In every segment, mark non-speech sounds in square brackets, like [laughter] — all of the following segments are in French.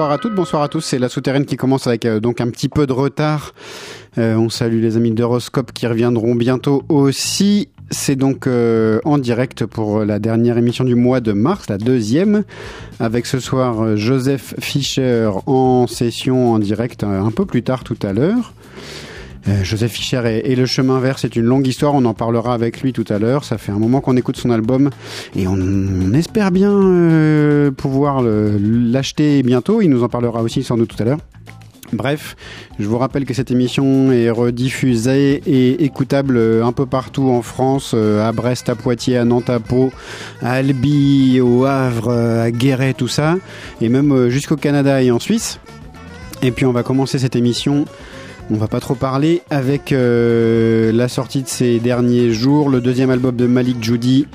Bonsoir à toutes, bonsoir à tous. C'est la souterraine qui commence avec euh, donc un petit peu de retard. Euh, on salue les amis d'Horoscope qui reviendront bientôt aussi. C'est donc euh, en direct pour la dernière émission du mois de mars, la deuxième, avec ce soir Joseph Fischer en session en direct un peu plus tard tout à l'heure. Euh, Joseph Fischer et, Le Chemin Vert, c'est une longue histoire, on en parlera avec lui tout à l'heure. Ça fait un moment qu'on écoute son album et on, espère bien euh, pouvoir l'acheter bientôt. Il nous en parlera aussi sans doute tout à l'heure. Bref, je vous rappelle que cette émission est rediffusée et écoutable un peu partout en France, euh, à Brest, à Poitiers, à Nantes, à Pau, à Albi, au Havre, à Guéret, tout ça, et même jusqu'au Canada et en Suisse. Et puis on va commencer cette émission on va pas trop parler avec euh, la sortie de ces derniers jours, le deuxième album de Malik Judy,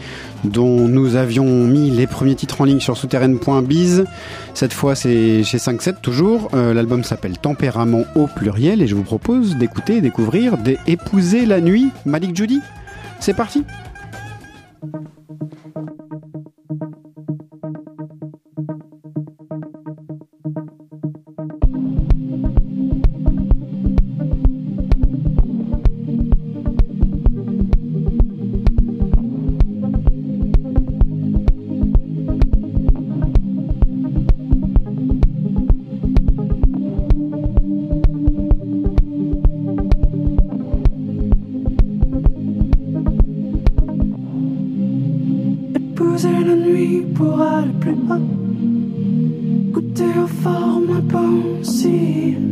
dont nous avions mis les premiers titres en ligne sur souterraine.biz. Cette fois, c'est chez 5-7 toujours. Euh, l'album s'appelle Tempérament au pluriel et je vous propose d'écouter, découvrir, d'épouser la nuit, Malik Judy. C'est parti! see.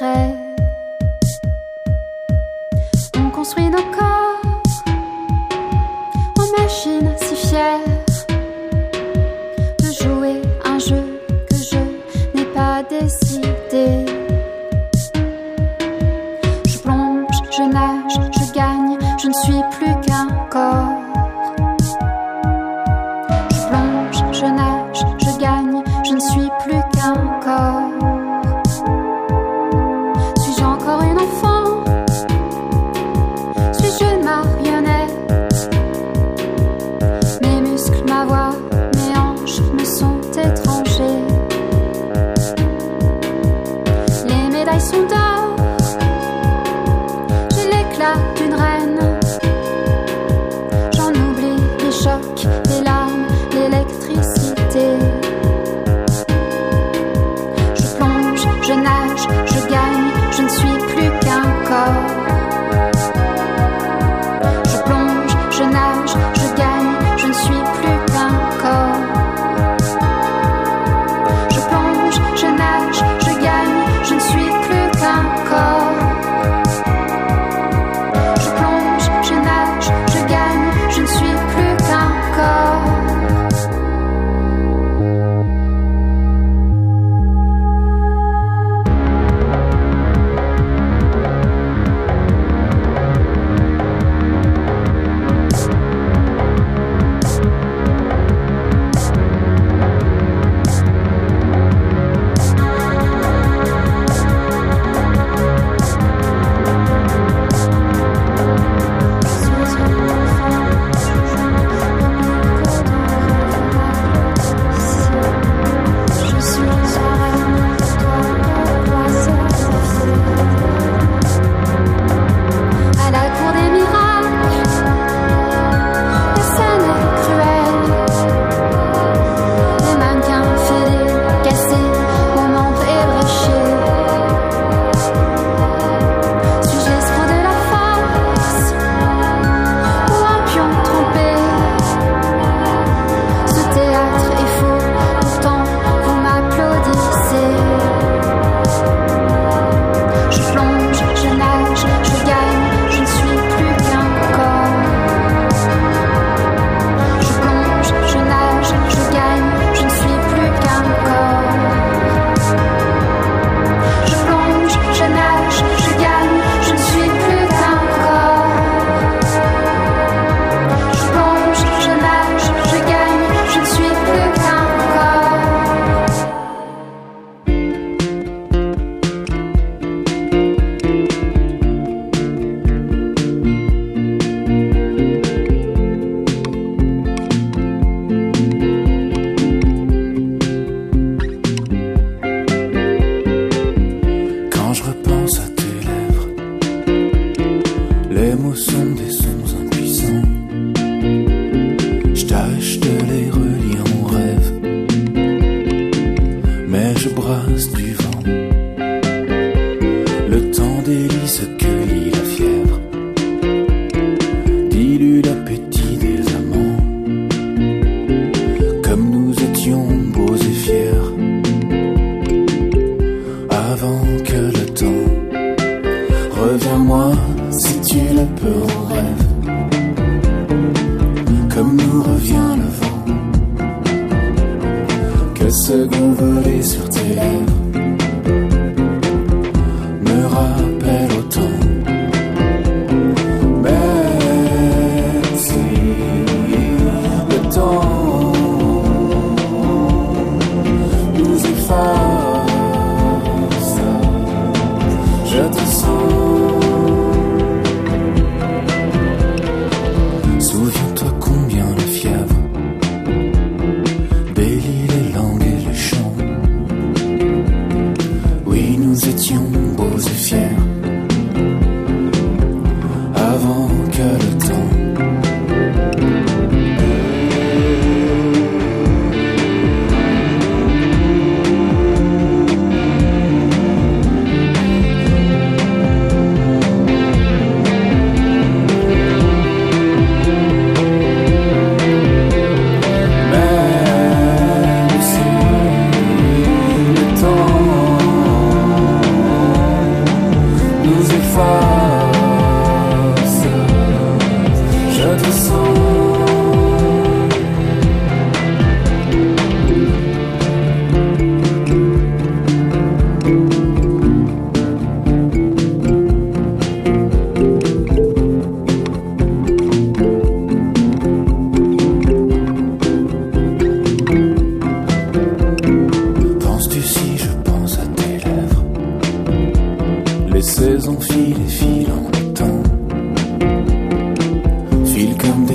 Secrets.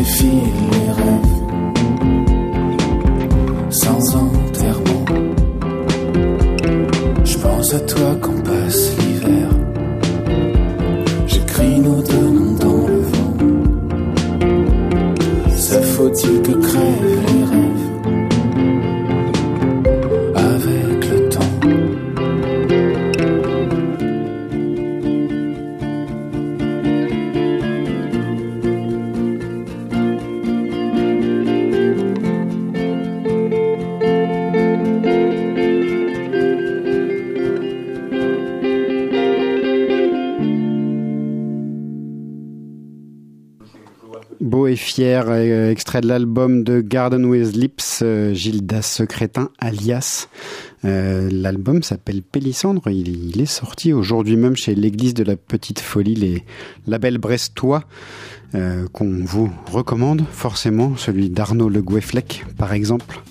File comme des fils les rêves. Fier, euh, extrait de l'album de Garden with Lips, euh, Gildas Secrétin, alias. Euh, L'album s'appelle Pélissandre. Il, est sorti aujourd'hui même chez l'Église de la Petite Folie, les labels brestois, qu'on vous recommande forcément, celui d'Arnaud Le Gouefflec, par exemple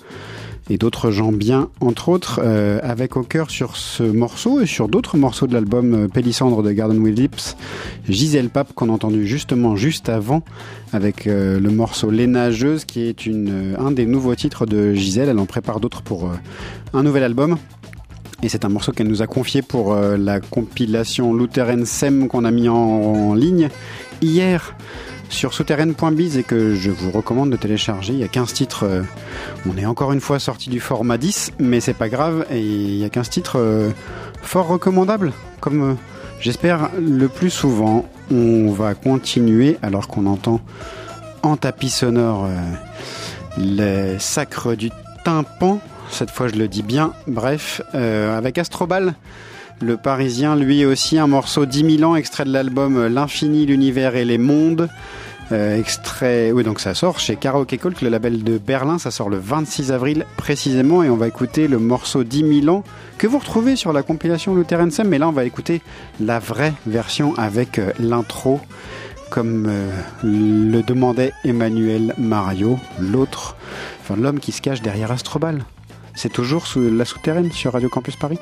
et d'autres gens bien, entre autres, euh, avec au cœur sur ce morceau et sur d'autres morceaux de l'album euh, Pélissandre de Garden with Lips, Gisèle Pape qu'on a entendu justement juste avant avec euh, le morceau Les Nageuses qui est une, euh, un des nouveaux titres de Gisèle. Elle en prépare d'autres pour un nouvel album. Et c'est un morceau qu'elle nous a confié pour la compilation Lutheran Sem qu'on a mis en ligne hier sur souterraine.biz et que je vous recommande de télécharger. Il y a 15 titres. euh, on est encore une fois sorti du format 10, mais c'est pas grave. Et il y a 15 titres euh, fort recommandables, comme euh, j'espère le plus souvent. On va continuer alors qu'on entend en tapis sonore les sacres du tympan. Cette fois, je le dis bien. Bref, avec Astrobal. Le Parisien, lui aussi, un morceau 10 000 ans, extrait de l'album euh, L'infini, l'univers et les mondes. Euh, extrait, oui, donc ça sort chez Karaoke Cult, le label de Berlin. Ça sort le 26 avril précisément, et on va écouter le morceau 10 000 ans que vous retrouvez sur la compilation Lutheran Sem. Mais là, on va écouter la vraie version avec euh, l'intro, comme le demandait Emmanuel Mario, l'autre, enfin l'homme qui se cache derrière Astrobal. C'est toujours sous la souterraine sur Radio Campus Paris.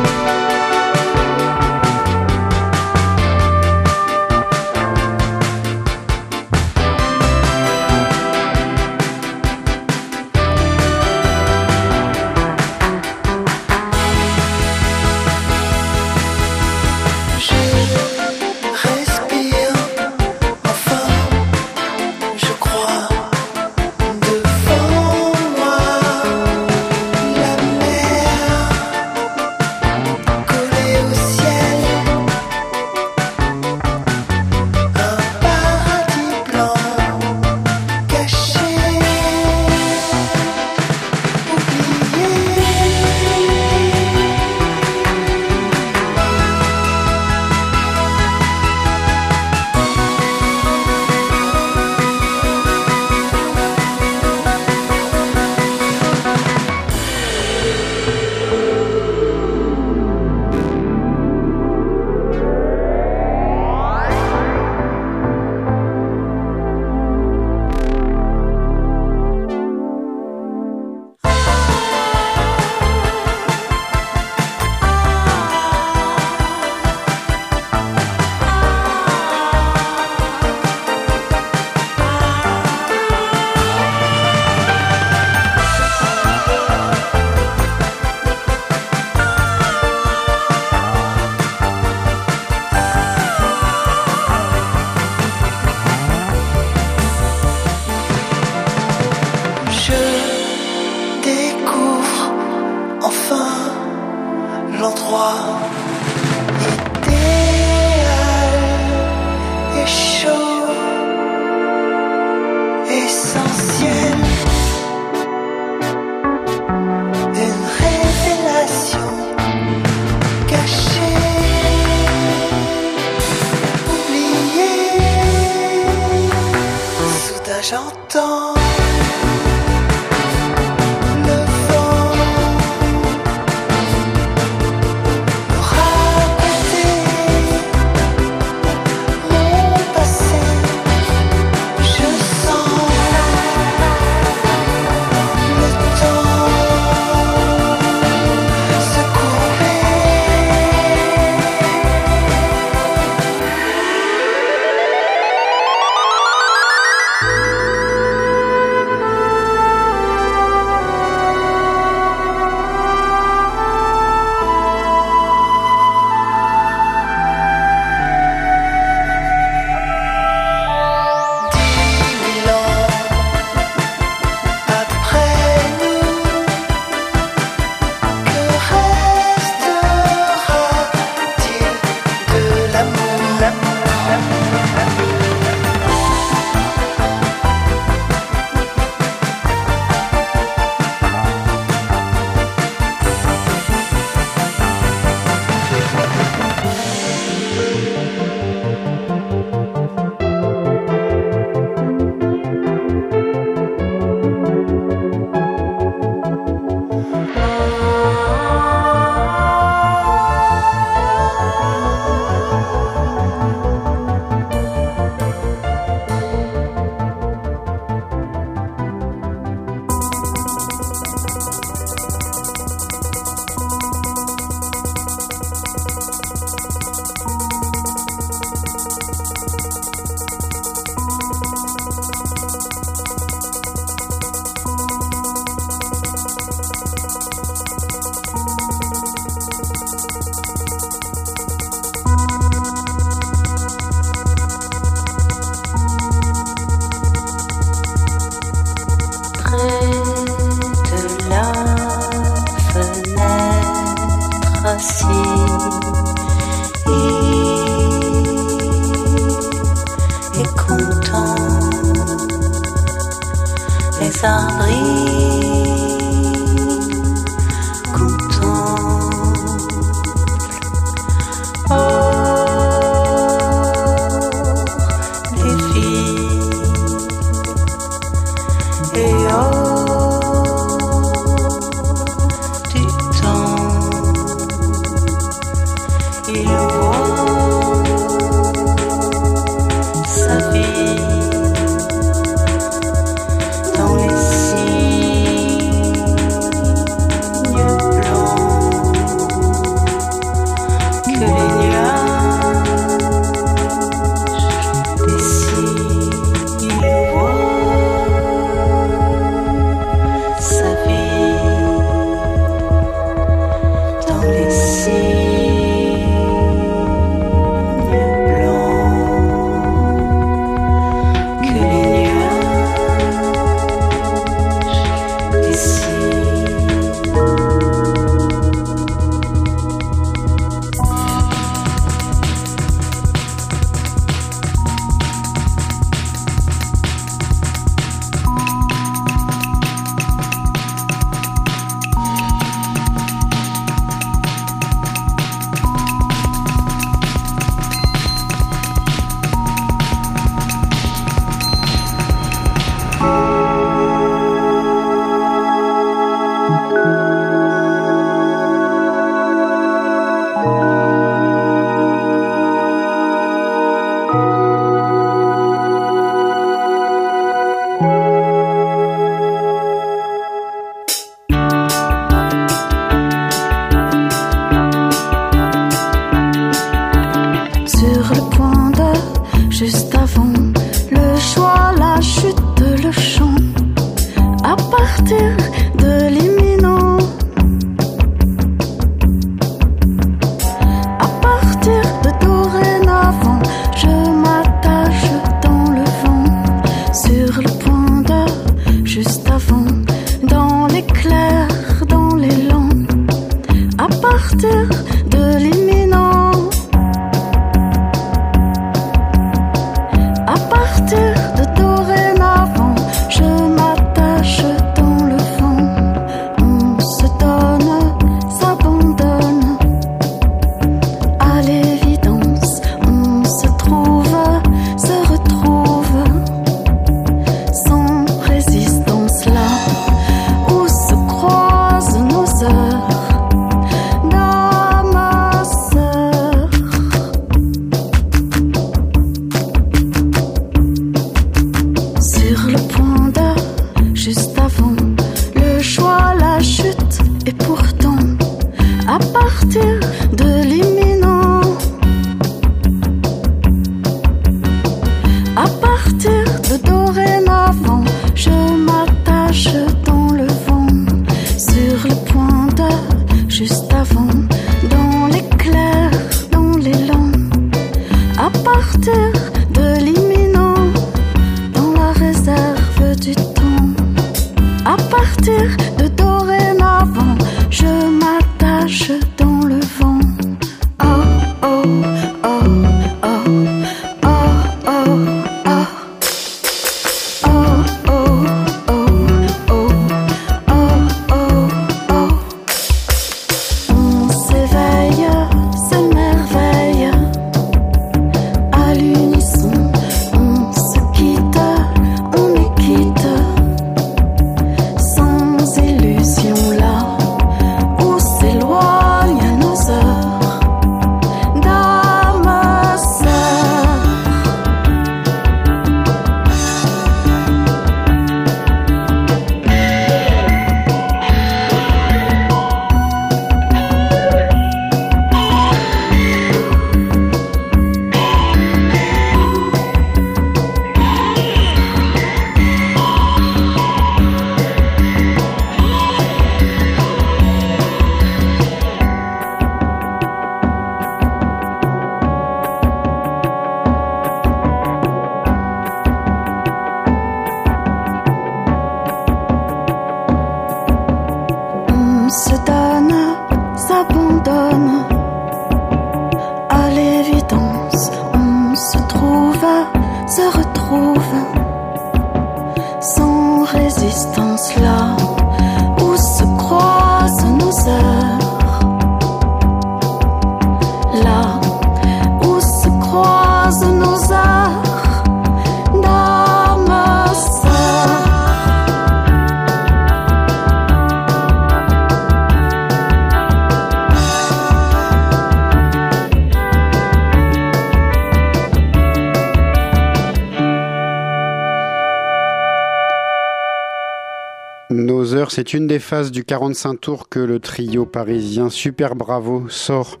C'est une des phases du 45 tours que le trio parisien Super Bravo sort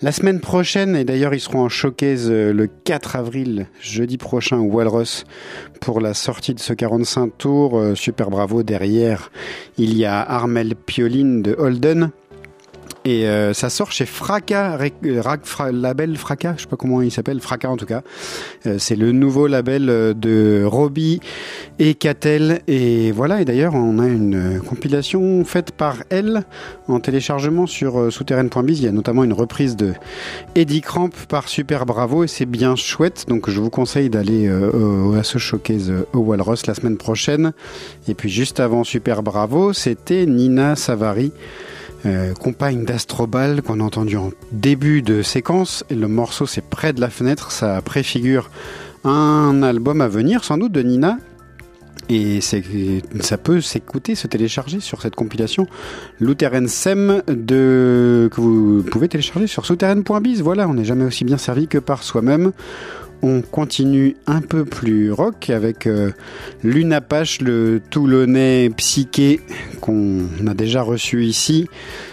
la semaine prochaine. Et d'ailleurs, ils seront en showcase euh, le 4 avril, jeudi prochain, au Walrus pour la sortie de ce 45 tours. Euh, Super Bravo, derrière, il y a Armel Pioline de Holden. Et euh, ça sort chez Fracas, Rec- euh, Rac- Fra- label Fracas, je sais pas comment il s'appelle, Fracas en tout cas. C'est le nouveau label de Robbie et Catel. Et voilà, et d'ailleurs, on a une euh, compilation faite par elle en téléchargement sur euh, souterraine.biz. Il y a notamment une reprise de Eddie Cramp par Super Bravo et c'est bien chouette. Donc je vous conseille d'aller euh, à ce showcase au Walrus la semaine prochaine. Et puis juste avant Super Bravo, c'était Nina Savary. Compagne d'Astrobal qu'on a entendu en début de séquence. Et le morceau, c'est Près de la fenêtre. Ça préfigure un album à venir, sans doute, de Nina. Et ça peut s'écouter, se télécharger sur cette compilation Lutheran Sem de, que vous pouvez télécharger sur souterraine.biz. Voilà, on n'est jamais aussi bien servi que par soi-même. On continue un peu plus rock avec euh, Lunapache, le Toulonnais psyché qu'on a déjà reçu ici.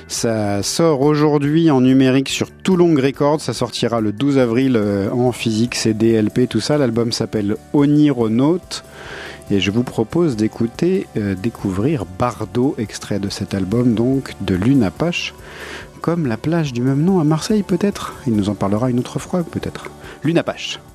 Ça sort aujourd'hui en numérique sur Toulon Records. Ça sortira le 12 avril euh, en physique, CD, LP, tout ça. L'album s'appelle Onironaute. Et je vous propose d'écouter, euh, découvrir Bardo, extrait de cet album donc de Lunapache, comme la plage du même nom à Marseille peut-être? Il nous en parlera une autre fois peut-être. Lunapache. Que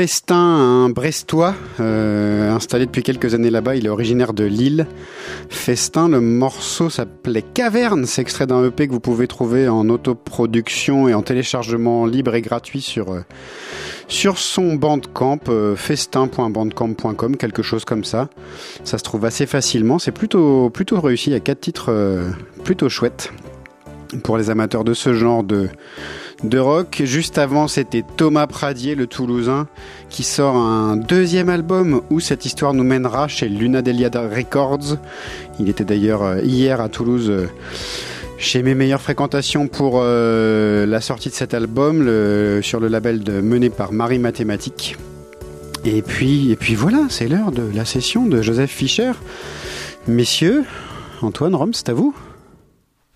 Festin, un Brestois, euh, installé depuis quelques années là-bas. Il est originaire de Lille. Festin, le morceau s'appelait Caverne. C'est extrait d'un EP que vous pouvez trouver en autoproduction et en téléchargement libre et gratuit sur, euh, sur son bandcamp, euh, festin.bandcamp.com, quelque chose comme ça. Ça se trouve assez facilement. C'est plutôt, plutôt réussi. Il y a quatre titres plutôt chouettes pour les amateurs de ce genre de, de rock. Juste avant, c'était Thomas Pradier, le Toulousain, qui sort un deuxième album où cette histoire nous mènera chez Luna Delia Records. Il était d'ailleurs euh, hier à Toulouse. euh, chez mes meilleures fréquentations pour euh, la sortie de cet album sur le label de, mené par Marie Mathématique. Et puis, et puis voilà, c'est l'heure de la session de Joseph Fischer. Messieurs, Antoine, Rome, c'est à vous.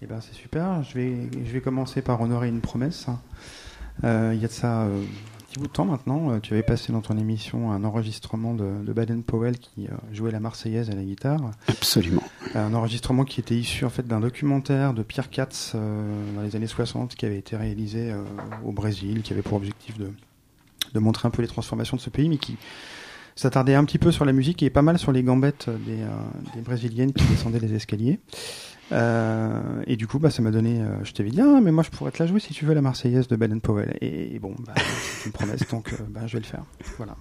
Eh ben, c'est super. Je vais, je vais commencer par honorer une promesse. Euh, il y a de ça euh, un petit bout de temps maintenant. euh, tu avais passé dans ton émission un enregistrement de, de Baden-Powell qui euh, jouait la Marseillaise à la guitare. Absolument. Un enregistrement qui était issu en fait d'un documentaire de Pierre Katz dans les années 60 qui avait été réalisé au Brésil, qui avait pour objectif de, de montrer un peu les transformations de ce pays, mais qui s'attardait un petit peu sur la musique et pas mal sur les gambettes des, des brésiliennes qui descendaient les escaliers. Euh, et du coup, bah, ça m'a donné. euh, je t'avais dit, ah, mais moi, je pourrais te la jouer si tu veux, la Marseillaise de Baden Powell. Et, bon, bah, c'est une promesse, donc euh, bah, je vais le faire. Voilà.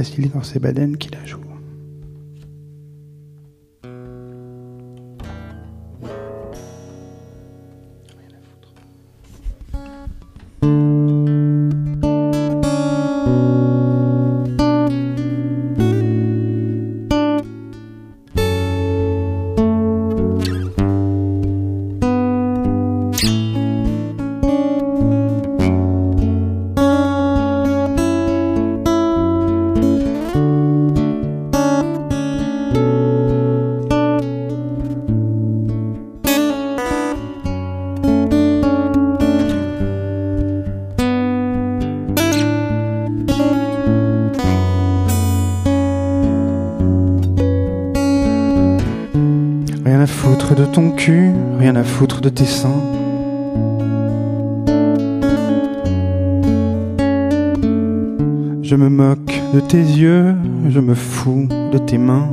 Facile quand c'est Baden qui la joue. Foutre de tes seins. Je me moque de tes yeux, je me fous de tes mains.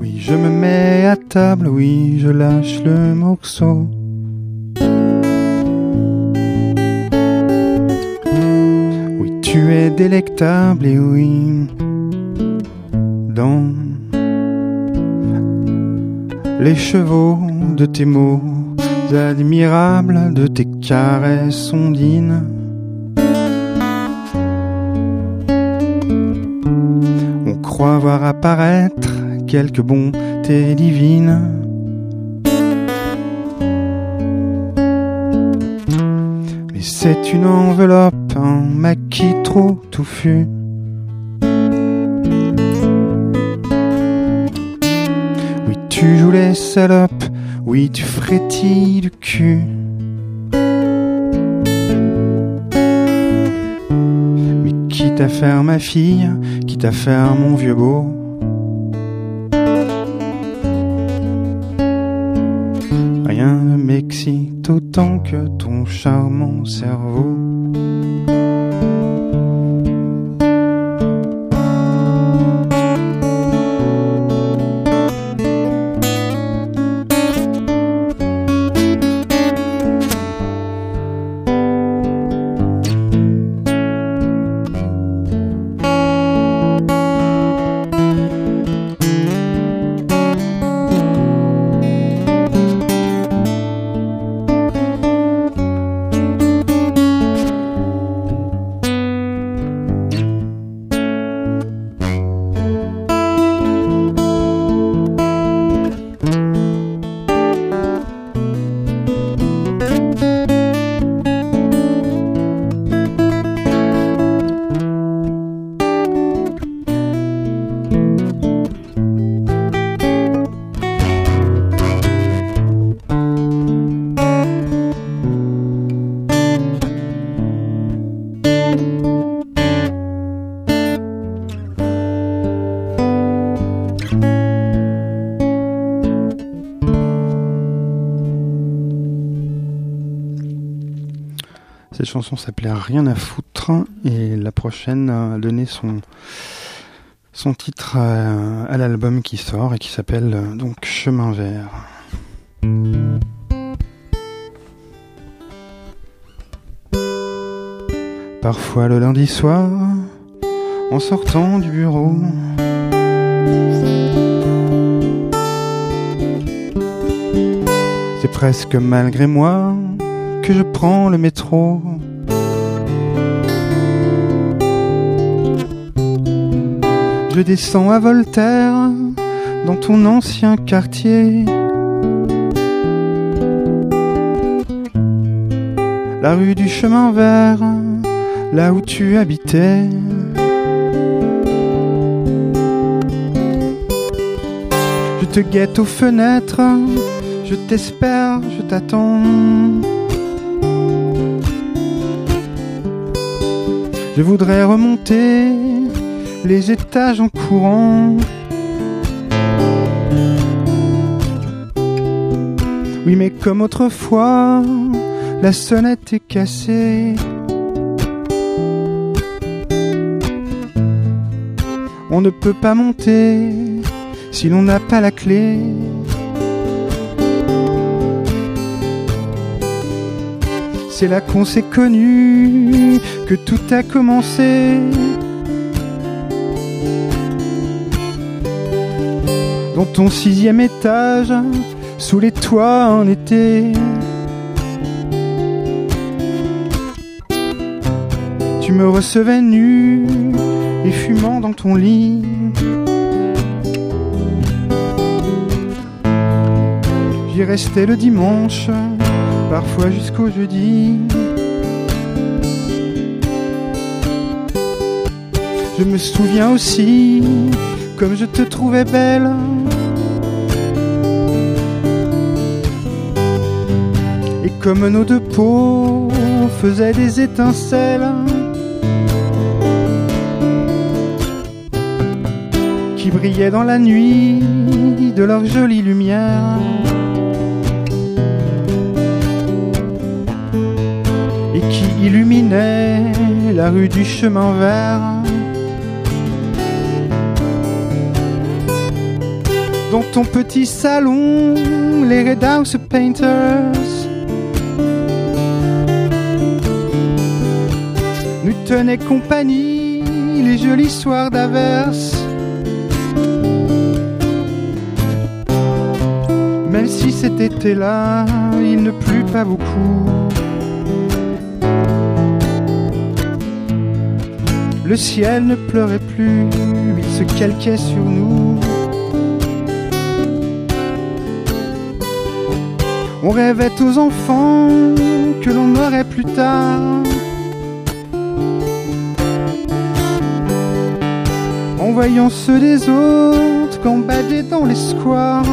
Oui, je me mets à table, oui, je lâche le morceau. Oui, tu es délectable et oui, les chevaux de tes mots admirables, de tes caresses ondines. On croit voir apparaître quelques bontés divines. Mais c'est une enveloppe, un maquis trop touffu. Tu joues les salopes, oui, tu frétilles du cul. Mais quitte à faire ma fille, quitte à faire mon vieux beau? Rien ne m'excite autant que ton charmant cerveau. Chanson s'appelait Rien à foutre et la prochaine a donné son, son titre à, l'album qui sort et qui s'appelle euh, donc Chemin vert. Parfois le lundi soir, en sortant du bureau, c'est presque malgré moi que je prends le métro. Je descends à Voltaire, dans ton ancien quartier. La rue du chemin vert, là où tu habitais. Je te guette aux fenêtres, je t'espère, je t'attends. Je voudrais remonter les étages en courant. Oui, mais comme autrefois, la sonnette est cassée. On ne peut pas monter si l'on n'a pas la clé. C'est là qu'on s'est connu, que tout a commencé. Dans ton sixième étage, sous les toits en été. Tu me recevais nu et fumant dans ton lit. J'y restais le dimanche, parfois jusqu'au jeudi. Je me souviens aussi, comme je te trouvais belle. Comme nos deux peaux faisaient des étincelles. Qui brillaient dans la nuit de leur jolie lumière. et qui illuminait la rue du chemin vert. Dans ton petit salon, les Red House Painters tenaient compagnie les jolis soirs d'averse. Même si cet été-là, il ne plut pas beaucoup. Le ciel ne pleurait plus, il se calquait sur nous. On rêvait aux enfants que l'on aurait plus tard. En voyant ceux des autres gambader dans les squares.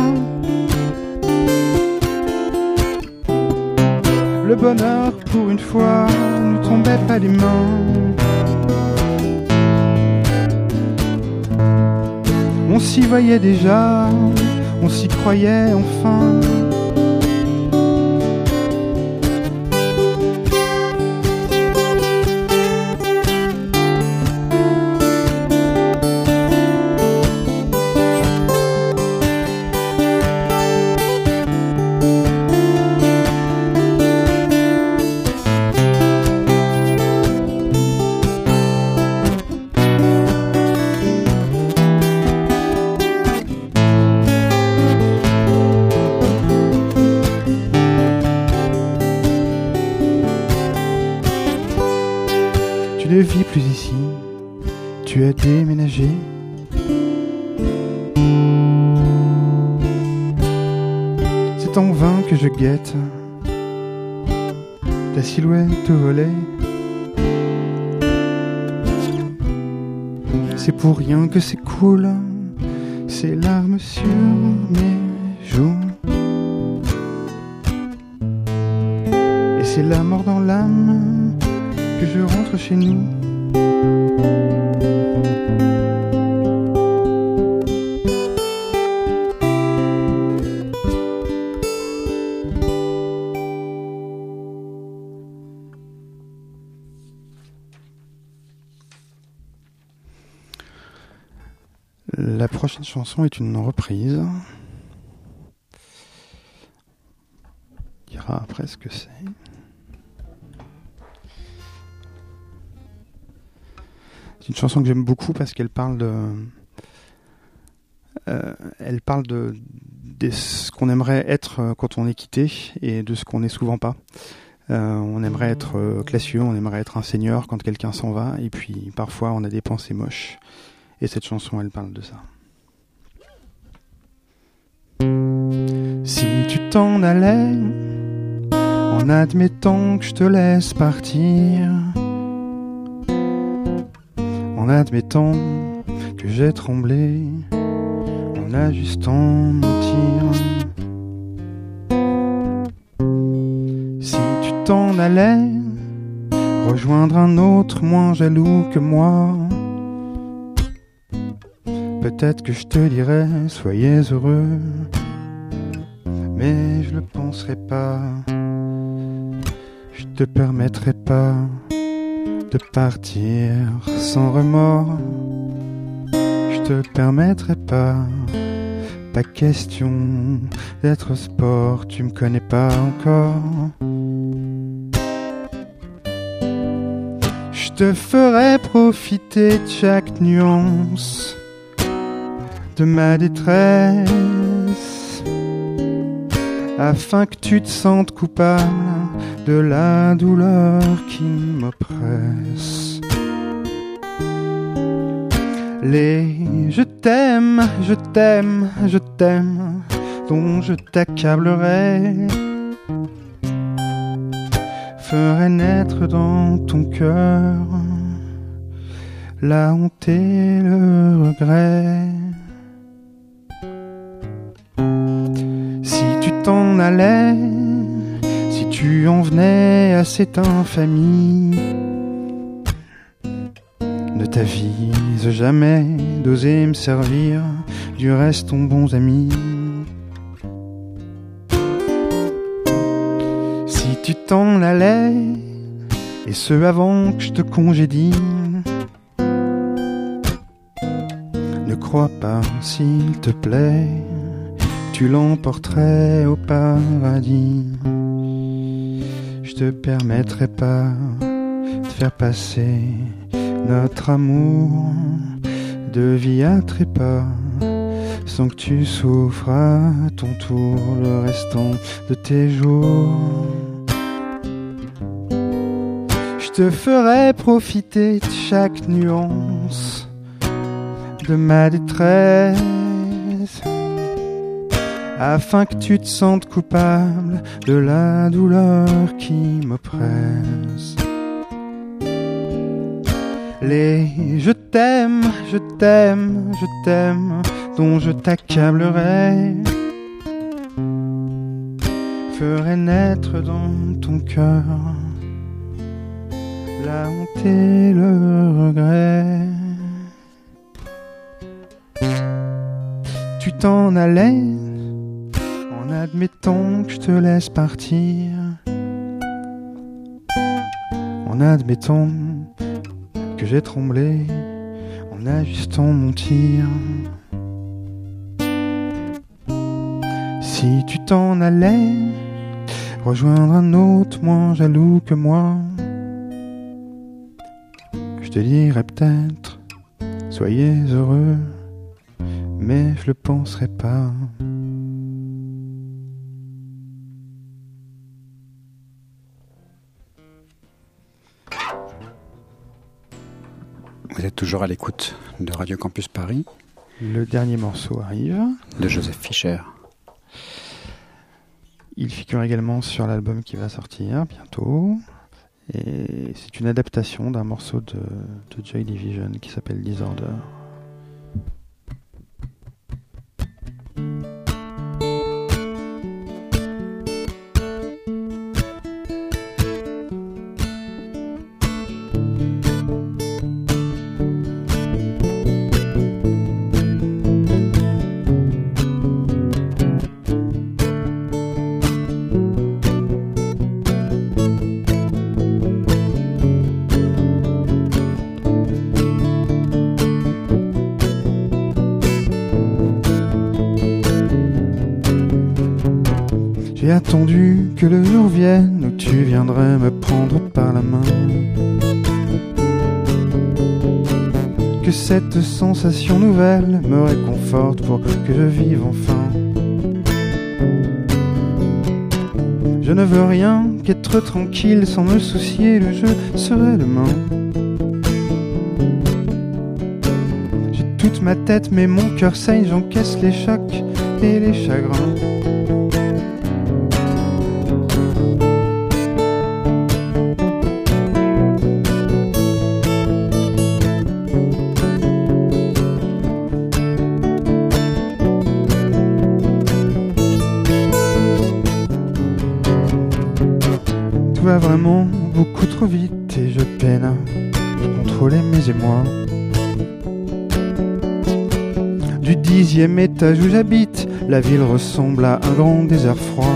Le bonheur, pour une fois, nous tombait pas des mains. On s'y voyait déjà, on s'y croyait enfin. Ta silhouette au volet. C'est pour rien que c'est cool, ces larmes sur mes joues. Et c'est la mort dans l'âme que je rentre chez nous. Chanson est une reprise. On dira après ce que c'est. C'est une chanson que j'aime beaucoup parce qu'elle parle de. euh, elle parle de, ce qu'on aimerait être euh, quand on est quitté et de ce qu'on n'est souvent pas. Euh, on aimerait être classieux, on aimerait être un seigneur quand quelqu'un s'en va, et puis parfois on a des pensées moches. Et cette chanson, elle parle de ça. Tu t'en allais, en admettant que je te laisse partir, en admettant que j'ai tremblé, en ajustant mon tir. Si tu t'en allais, rejoindre un autre moins jaloux que moi, peut-être que je te dirais soyez heureux, mais je le penserai pas. Je te permettrai pas de partir sans remords. Je te permettrai pas. Pas question d'être sport, tu me connais pas encore. Je te ferai profiter de chaque nuance de ma détresse afin que tu te sentes coupable de la douleur qui m'oppresse. Les je t'aime, je t'aime, je t'aime, dont je t'accablerai, ferait naître dans ton cœur la honte et le regret. T'en allais, si tu en venais à cette infamie, ne t'avise jamais d'oser me servir, du reste ton bon ami. Si tu t'en allais, et ce avant que je te congédie, ne crois pas, s'il te plaît, tu l'emporterais au paradis. Je te permettrai pas de faire passer notre amour de vie à trépas sans que tu souffres à ton tour le restant de tes jours. Je te ferai profiter de chaque nuance de ma détresse afin que tu te sentes coupable de la douleur qui m'oppresse. Les je t'aime, je t'aime, je t'aime, dont je t'accablerai, ferait naître dans ton cœur la honte et le regret. Tu t'en allais en admettant que je te laisse partir, en admettant que j'ai tremblé en ajustant mon tir. Si tu t'en allais rejoindre un autre moins jaloux que moi, je te dirais peut-être soyez heureux, mais je le penserai pas. Vous êtes toujours à l'écoute de Radio Campus Paris, Le dernier morceau arrive. de Joseph Fischer. Il figure également sur l'album qui va sortir bientôt. Et c'est une adaptation d'un morceau de, de Joy Division qui s'appelle Disorder. Cette sensation nouvelle me réconforte pour que je vive enfin. Je ne veux rien qu'être tranquille sans me soucier, le jeu serait demain. J'ai toute ma tête, mais mon cœur saigne, j'encaisse les chocs et les chagrins. Vite et je peine à contrôler mes émois. Du dixième étage où j'habite, la ville ressemble à un grand désert froid.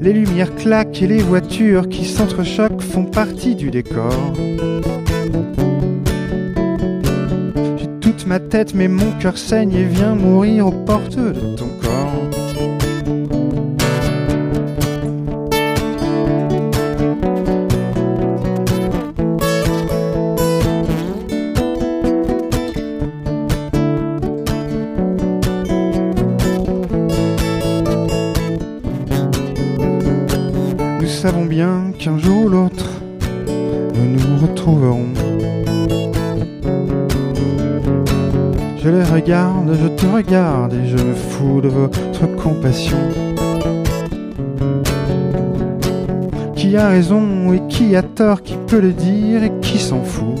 Les lumières claquent et les voitures qui s'entrechoquent font partie du décor. J'ai toute ma tête mais mon cœur saigne et vient mourir aux portes de ton corps. Qu'un jour ou l'autre, nous nous retrouverons. Je les regarde, je te regarde et je me fous de votre compassion. Qui a raison et qui a tort, qui peut le dire et qui s'en fout?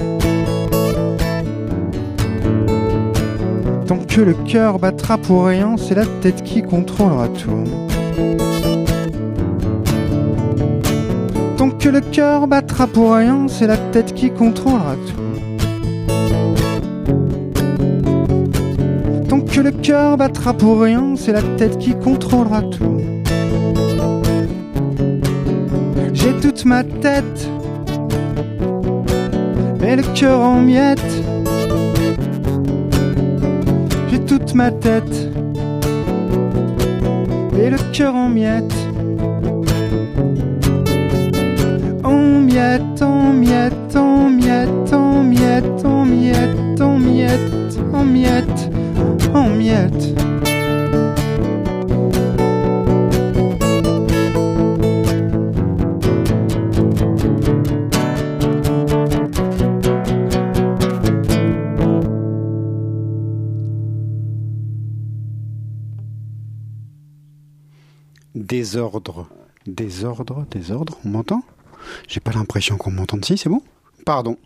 Tant que le cœur battra pour rien, c'est la tête qui contrôlera tout. Que le cœur battra pour rien, c'est la tête qui contrôlera tout. Tant que le cœur battra pour rien, c'est la tête qui contrôlera tout. J'ai toute ma tête, mais le cœur en miettes. J'ai toute ma tête, et le cœur en miettes. miettons, miettons, miettons, miettes, en miettes, en miettes, en. Désordre, désordre, désordre, on m'entend? J'ai pas l'impression qu'on m'entende. Si, c'est bon? Pardon.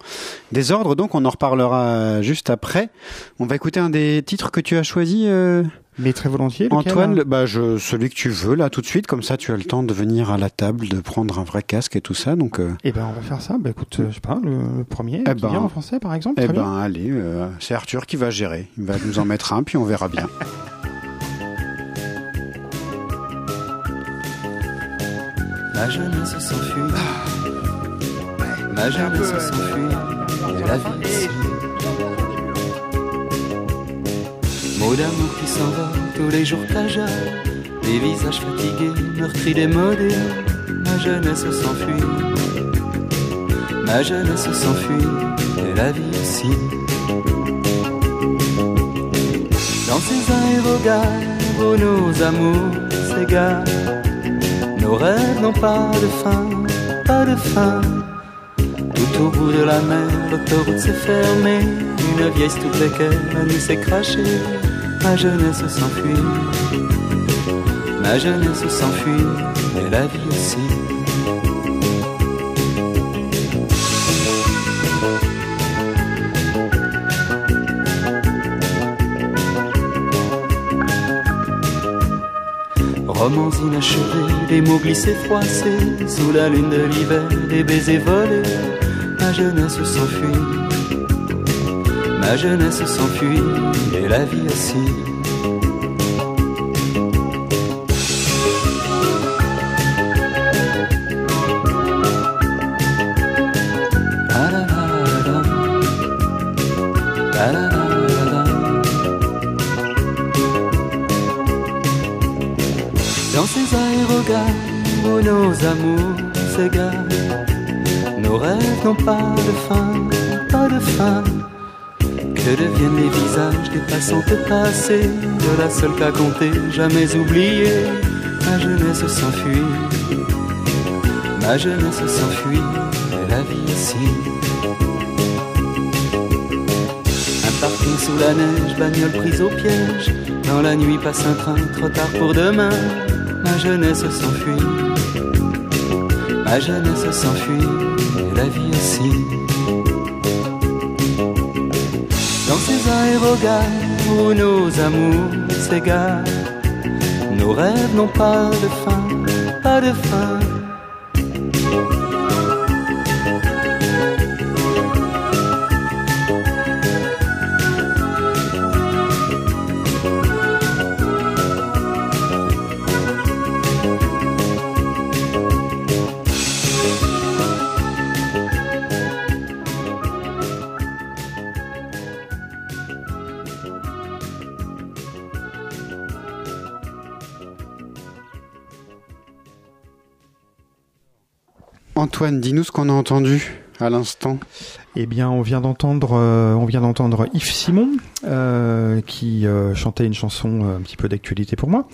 Désordre, donc on en reparlera juste après. On va écouter un des titres que tu as choisi, euh, Mais très volontiers. lequel, Antoine. hein? Le- bah, je, celui que tu veux là tout de suite, comme ça tu as le temps de venir à la table, de prendre un vrai casque et tout ça. Donc, euh, Eh ben, on va faire ça. Bah, écoute, euh, je sais pas, le, le premier Eh qui ben, vient en français, par exemple. eh très bien. ben, allez, euh, c'est Arthur qui va gérer. Il va nous en mettre un, puis on verra bien. Ma jeunesse s'enfuit. Ma jeunesse s'enfuit. Et la vie ici. Mots d'amour qui s'envolent tous les jours qu'à Des visages fatigués, meurtris, démodés. Ma jeunesse s'enfuit. Ma jeunesse s'enfuit. Et la vie aussi. Dans ces aérogares où nos amours s'égarent. Nos rêves n'ont pas de fin, pas de fin. Tout au bout de la mer, l'autoroute s'est fermée. Une vieille toute laquelle la nuit s'est crachée. Ma jeunesse s'enfuit. Ma jeunesse s'enfuit. Et la vie aussi. Romans inachevés, des mots glissés froissés Sous la lune de l'hiver, des baisers volés jeunesse s'enfuit. Ma jeunesse s'enfuit Et la vie aussi des passants passés, de la seule qu'à compter, jamais oublié. Ma jeunesse s'enfuit, ma jeunesse s'enfuit, et la vie ici. Un parking sous la neige, bagnole prise au piège. Dans la nuit passe un train, trop tard pour demain. Ma jeunesse s'enfuit. Ma jeunesse s'enfuit. Et la vie aussi. Dans ces aérogares où nos amours s'égarent. Nos rêves n'ont pas de fin, pas de fin. Antoine, dis-nous ce qu'on a entendu à l'instant. Eh bien, on vient d'entendre, euh, on vient d'entendre Yves Simon euh, qui euh, chantait une chanson un petit peu d'actualité pour moi.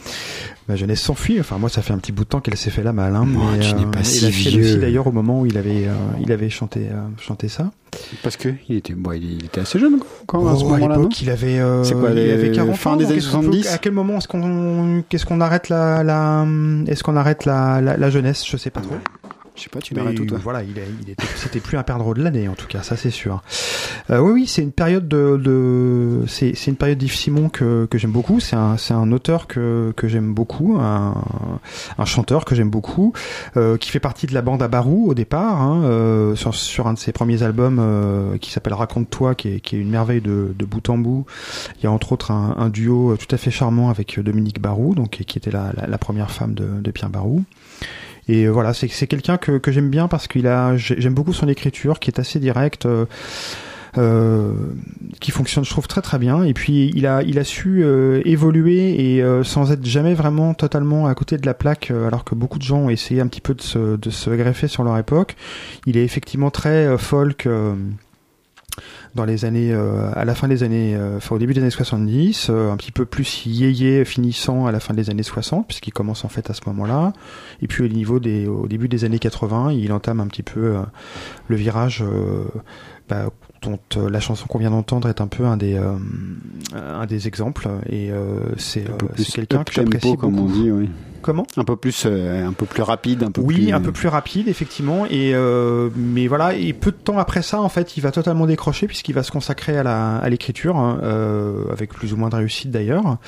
Ma jeunesse s'enfuit. Enfin, moi, ça fait un petit bout de temps qu'elle s'est fait la malle. Hein, Moi, mais, tu n'es pas si vieux. aussi d'ailleurs au moment où il avait, il avait chanté, chanté ça. Parce que il était, bon, il était assez jeune quand à ce Oh, moment-là, il avait, euh, C'est quoi, il les- avait 40 fin ans, des donc années est-ce qu'on peut- 70? À quel moment est-ce qu'on, qu'est-ce qu'on arrête la, la, est-ce qu'on arrête la, la, la jeunesse? Je sais pas trop. Je sais pas, tu l'arrêtes tout, toi. Voilà, il, est- il était, c'était plus un perdreau de l'année en tout cas, ça c'est sûr. Euh, oui, oui, c'est une période de, de c'est, c'est une période d'Yves Simon que, que j'aime beaucoup. C'est un, c'est un auteur que, que j'aime beaucoup, un, un chanteur que j'aime beaucoup, euh, qui fait partie de la bande à Barou au départ, hein, euh, sur, sur un de ses premiers albums qui s'appelle Raconte-toi, qui est, qui est une merveille de, de bout en bout. Il y a entre autres un, un duo tout à fait charmant avec Dominique Barou, donc qui était la, la, la première femme de, de Pierre Barou. Et voilà, c'est quelqu'un que, que j'aime bien parce qu'il a, j'ai- j'aime beaucoup son écriture qui est assez directe, euh, euh, qui fonctionne, je trouve très très bien. Et puis il a, il a su euh, évoluer et sans être jamais vraiment totalement à côté de la plaque, alors que beaucoup de gens ont essayé un petit peu de se, de se greffer sur leur époque. Il est effectivement très folk. Euh, dans les années, euh, à la fin des années, euh, enfin au début des années 70, euh, un petit peu plus yéyé finissant à la fin des années 60, puisqu'il commence en fait à ce moment-là. Et puis au niveau des, au début des années 80, il entame un petit peu euh, le virage euh, bah, dont euh, la chanson qu'on vient d'entendre est un peu un des euh, un des exemples et euh, c'est euh, quelqu'un que j'apprécie comme on beaucoup. dit, oui. Comment Un peu plus, euh, un peu plus rapide, un peu oui, plus. un peu plus rapide, effectivement. Et euh, mais voilà, et peu de temps après ça, en fait, il va totalement décrocher puisqu'il va se consacrer à la à l'écriture, hein, euh, avec plus ou moins de réussite d'ailleurs.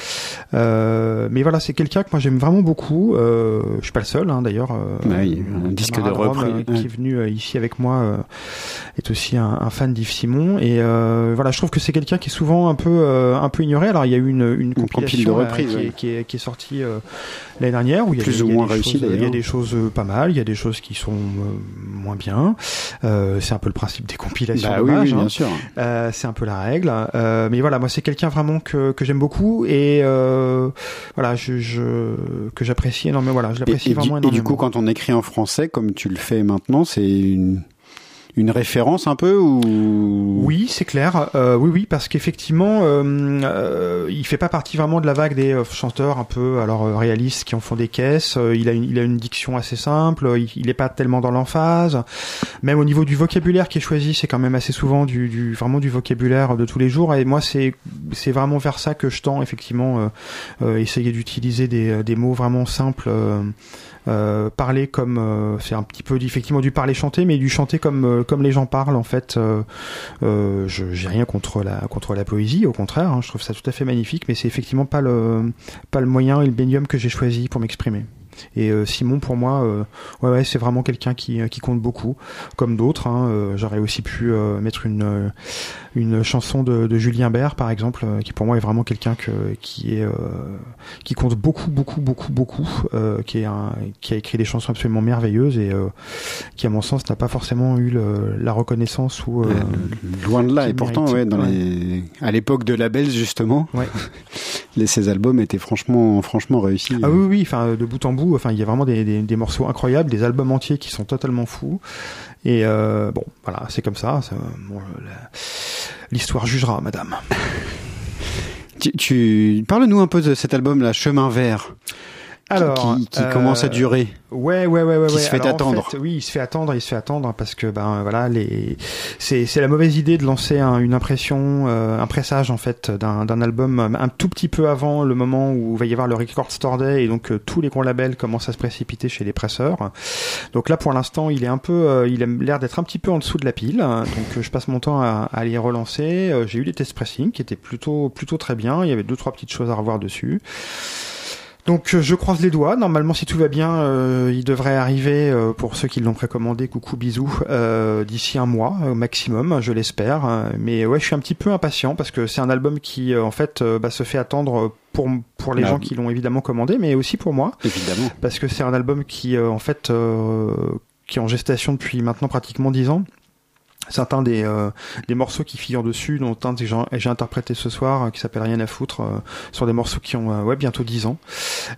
Mais voilà, c'est quelqu'un que moi j'aime vraiment beaucoup. Je suis pas le seul, hein, d'ailleurs. A un disque de reprise, qui est venu ici avec moi est aussi un, un fan d'Yves Simon. Et voilà, je trouve que c'est quelqu'un qui est souvent un peu un peu ignoré. Alors il y a eu une, une compilation de là, reprises, qui, ouais. est, qui, est, qui est sortie l'année dernière où il y a Plus des- ou moins réussi, choses- Il y a d'ailleurs. des choses euh, pas mal, il y a des choses qui sont euh, moins bien. Euh, c'est un peu le principe des compilations. Bah oui, oui, hein. bien sûr. Euh, c'est un peu la règle. Euh, mais voilà, moi c'est quelqu'un vraiment que, que j'aime beaucoup et euh, voilà, je, je que j'apprécie énormément. Voilà, je l'apprécie et vraiment et du énormément. coup, quand on écrit en français, comme tu le fais maintenant, c'est une, une référence un peu ou? Oui, c'est clair. Euh, oui, oui, parce qu'effectivement, euh, euh, il fait pas partie vraiment de la vague des euh, chanteurs un peu alors euh, réalistes qui en font des caisses. Il a une, il a une diction assez simple. Il, il est pas tellement dans l'emphase. Même au niveau du vocabulaire qui est choisi, c'est quand même assez souvent du, du vraiment du vocabulaire de tous les jours. Et moi, c'est c'est vraiment vers ça que je tends effectivement. Euh, essayer d'utiliser des, des mots vraiment simples. Euh, parler comme euh, c'est un petit peu effectivement du parler chanter mais du chanter comme euh, comme les gens parlent en fait. Euh, euh, j'ai rien contre la contre la poésie au contraire hein, je trouve ça tout à fait magnifique mais c'est effectivement pas le pas le moyen et le médium que j'ai choisi pour m'exprimer et euh, Simon pour moi euh, ouais, ouais c'est vraiment quelqu'un qui qui compte beaucoup comme d'autres hein, euh, j'aurais aussi pu euh, mettre une euh, une chanson de, de Julien Bert par exemple euh, qui pour moi est vraiment quelqu'un que qui est euh, qui compte beaucoup beaucoup beaucoup beaucoup euh, qui est un qui a écrit des chansons absolument merveilleuses et euh, qui à mon sens n'a pas forcément eu le- la reconnaissance ou euh, Euh, loin de là. Et pourtant, ouais, dans Ouais. les, à l'époque de Labels justement, Ouais. [laughs] les, ces albums étaient franchement, franchement réussis. Ah oui, oui, enfin de bout en bout, enfin il y a vraiment des, des, des morceaux incroyables, des albums entiers qui sont totalement fous. Et euh, bon, voilà, c'est comme ça. bon, la- L'histoire jugera, madame. [laughs] Tu, tu... parle-nous un peu de cet album-là, Chemin Vert, Alors, qui, qui euh, commence à durer. Ouais, ouais, ouais, ouais. Qui ouais. se fait Alors, en attendre. fait, oui, il se fait attendre, il se fait attendre parce que ben voilà, les c'est c'est la mauvaise idée de lancer un- une impression, euh, un pressage en fait d'un d'un album euh, un tout petit peu avant le moment où il va y avoir le Record Store Day et donc euh, tous les gros labels commencent à se précipiter chez les presseurs. Donc là, pour l'instant, il est un peu, il a l'air d'être un petit peu en dessous de la pile. Donc je passe mon temps à, à les relancer. J'ai eu des test pressing qui étaient plutôt plutôt très bien. Il y avait deux trois petites choses à revoir dessus. Donc euh, je croise les doigts. Normalement, si tout va bien, euh, il devrait arriver euh, pour ceux qui l'ont précommandé. Coucou, bisous. euh, D'ici un mois au maximum, je l'espère. Mais ouais, je suis un petit peu impatient parce que c'est un album qui, en fait, bah, se fait attendre pour pour les Bah, gens qui l'ont évidemment commandé, mais aussi pour moi Évidemment. parce que c'est un album qui, euh, en fait, euh, qui est en gestation depuis maintenant pratiquement dix ans. Certains des, euh, des morceaux qui figurent dessus, dont un que j'ai interprété ce soir, euh, qui s'appelle Rien à foutre, euh, sur des morceaux qui ont ouais, bientôt 10 ans.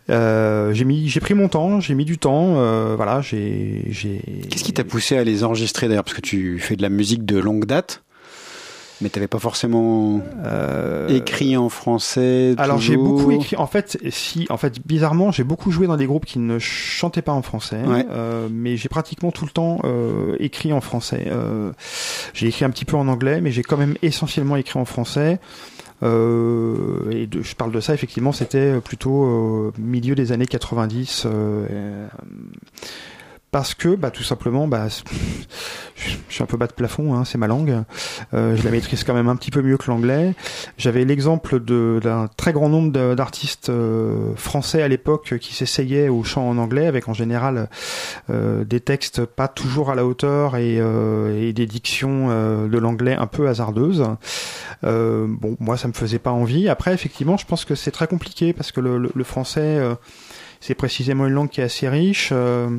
J'ai mis, j'ai pris mon temps, j'ai mis du temps, voilà, j'ai. Qu'est-ce qui t'a poussé à les enregistrer d'ailleurs? Parce que tu fais de la musique de longue date, mais t'avais pas forcément Euh, écrit en français. Alors j'ai beaucoup écrit. En fait, si, en fait, bizarrement, j'ai beaucoup joué dans des groupes qui ne chantaient pas en français, Ouais. euh, mais j'ai pratiquement tout le temps euh, écrit en français. J'ai écrit un petit peu en anglais, mais j'ai quand même essentiellement écrit en français. Euh, et de, je parle de ça effectivement, c'était plutôt euh, milieu des années 90. euh, euh, parce que, bah, tout simplement, bah, je suis un peu bas de plafond, hein, c'est ma langue. Euh, je la maîtrise quand même un petit peu mieux que l'anglais. J'avais l'exemple d'un très grand nombre d'artistes euh, français à l'époque qui s'essayaient au chant en anglais, avec en général euh, des textes pas toujours à la hauteur et, euh, et des dictions euh, de l'anglais un peu hasardeuses. Bon, moi, ça me faisait pas envie. Après, effectivement, je pense que c'est très compliqué parce que le, le- le français, c'est précisément une langue qui est assez riche euh,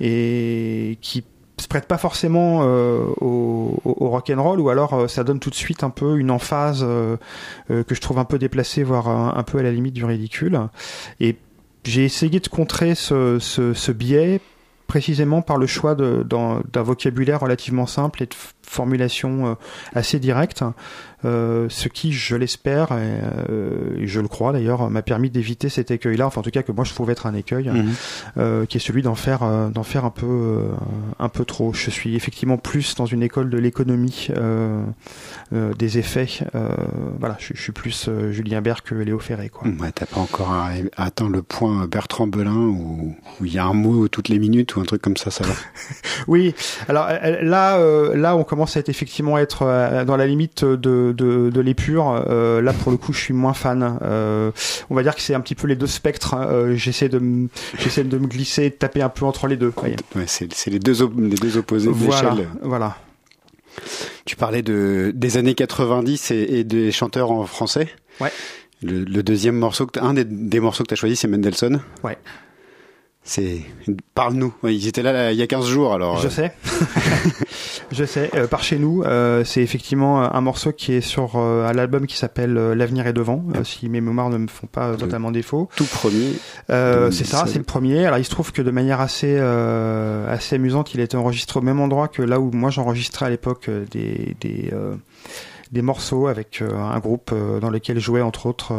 et qui se prête pas forcément euh, au, rock and roll ou alors euh, ça donne tout de suite un peu une emphase que je trouve un peu déplacée voire un, peu à la limite du ridicule. Et j'ai essayé de contrer ce, biais précisément par le choix d'un vocabulaire relativement simple et de formulation assez directe, euh, ce qui, je l'espère, et, euh, et je le crois d'ailleurs, m'a permis d'éviter cet écueil-là, enfin en tout cas que moi je trouvais être un écueil, Mhm. euh, qui est celui d'en faire, d'en faire un peu, un peu trop. Je suis effectivement plus dans une école de l'économie des effets. voilà, je, je suis plus Julien Bert que Léo Ferré, quoi. Ouais, t'as pas encore atteint le point Bertrand Belin où il y a un mot toutes les minutes ou un truc comme ça, ça va. [laughs] Oui, alors là, là, on commence à être effectivement être dans la limite de de, de l'épure. Euh, là, pour le coup, je suis moins fan. Euh, on va dire que c'est un petit peu les deux spectres. Euh, j'essaie de me, j'essaie de me glisser, de taper un peu entre les deux. Ouais, c'est c'est les deux les deux opposés Voilà, voilà. Tu parlais de des années 90 et, et des chanteurs en français. Ouais. Le, le deuxième morceau, que un des, des morceaux que tu as choisi, c'est Mendelssohn. Ouais. C'est parle-nous. Ils étaient là, là, il y a 15 jours alors. Je euh, sais. [laughs] je sais. Euh, par chez nous, euh, c'est effectivement un morceau qui est sur euh, un album qui s'appelle L'avenir est devant, si mes mémoires ne me font pas totalement défaut. tout premier. C'est ça, 2017. c'est le premier. Alors il se trouve que de manière assez assez amusante, il a été enregistré au même endroit que là où moi j'enregistrais à l'époque des des des morceaux avec un groupe dans lequel jouait entre autres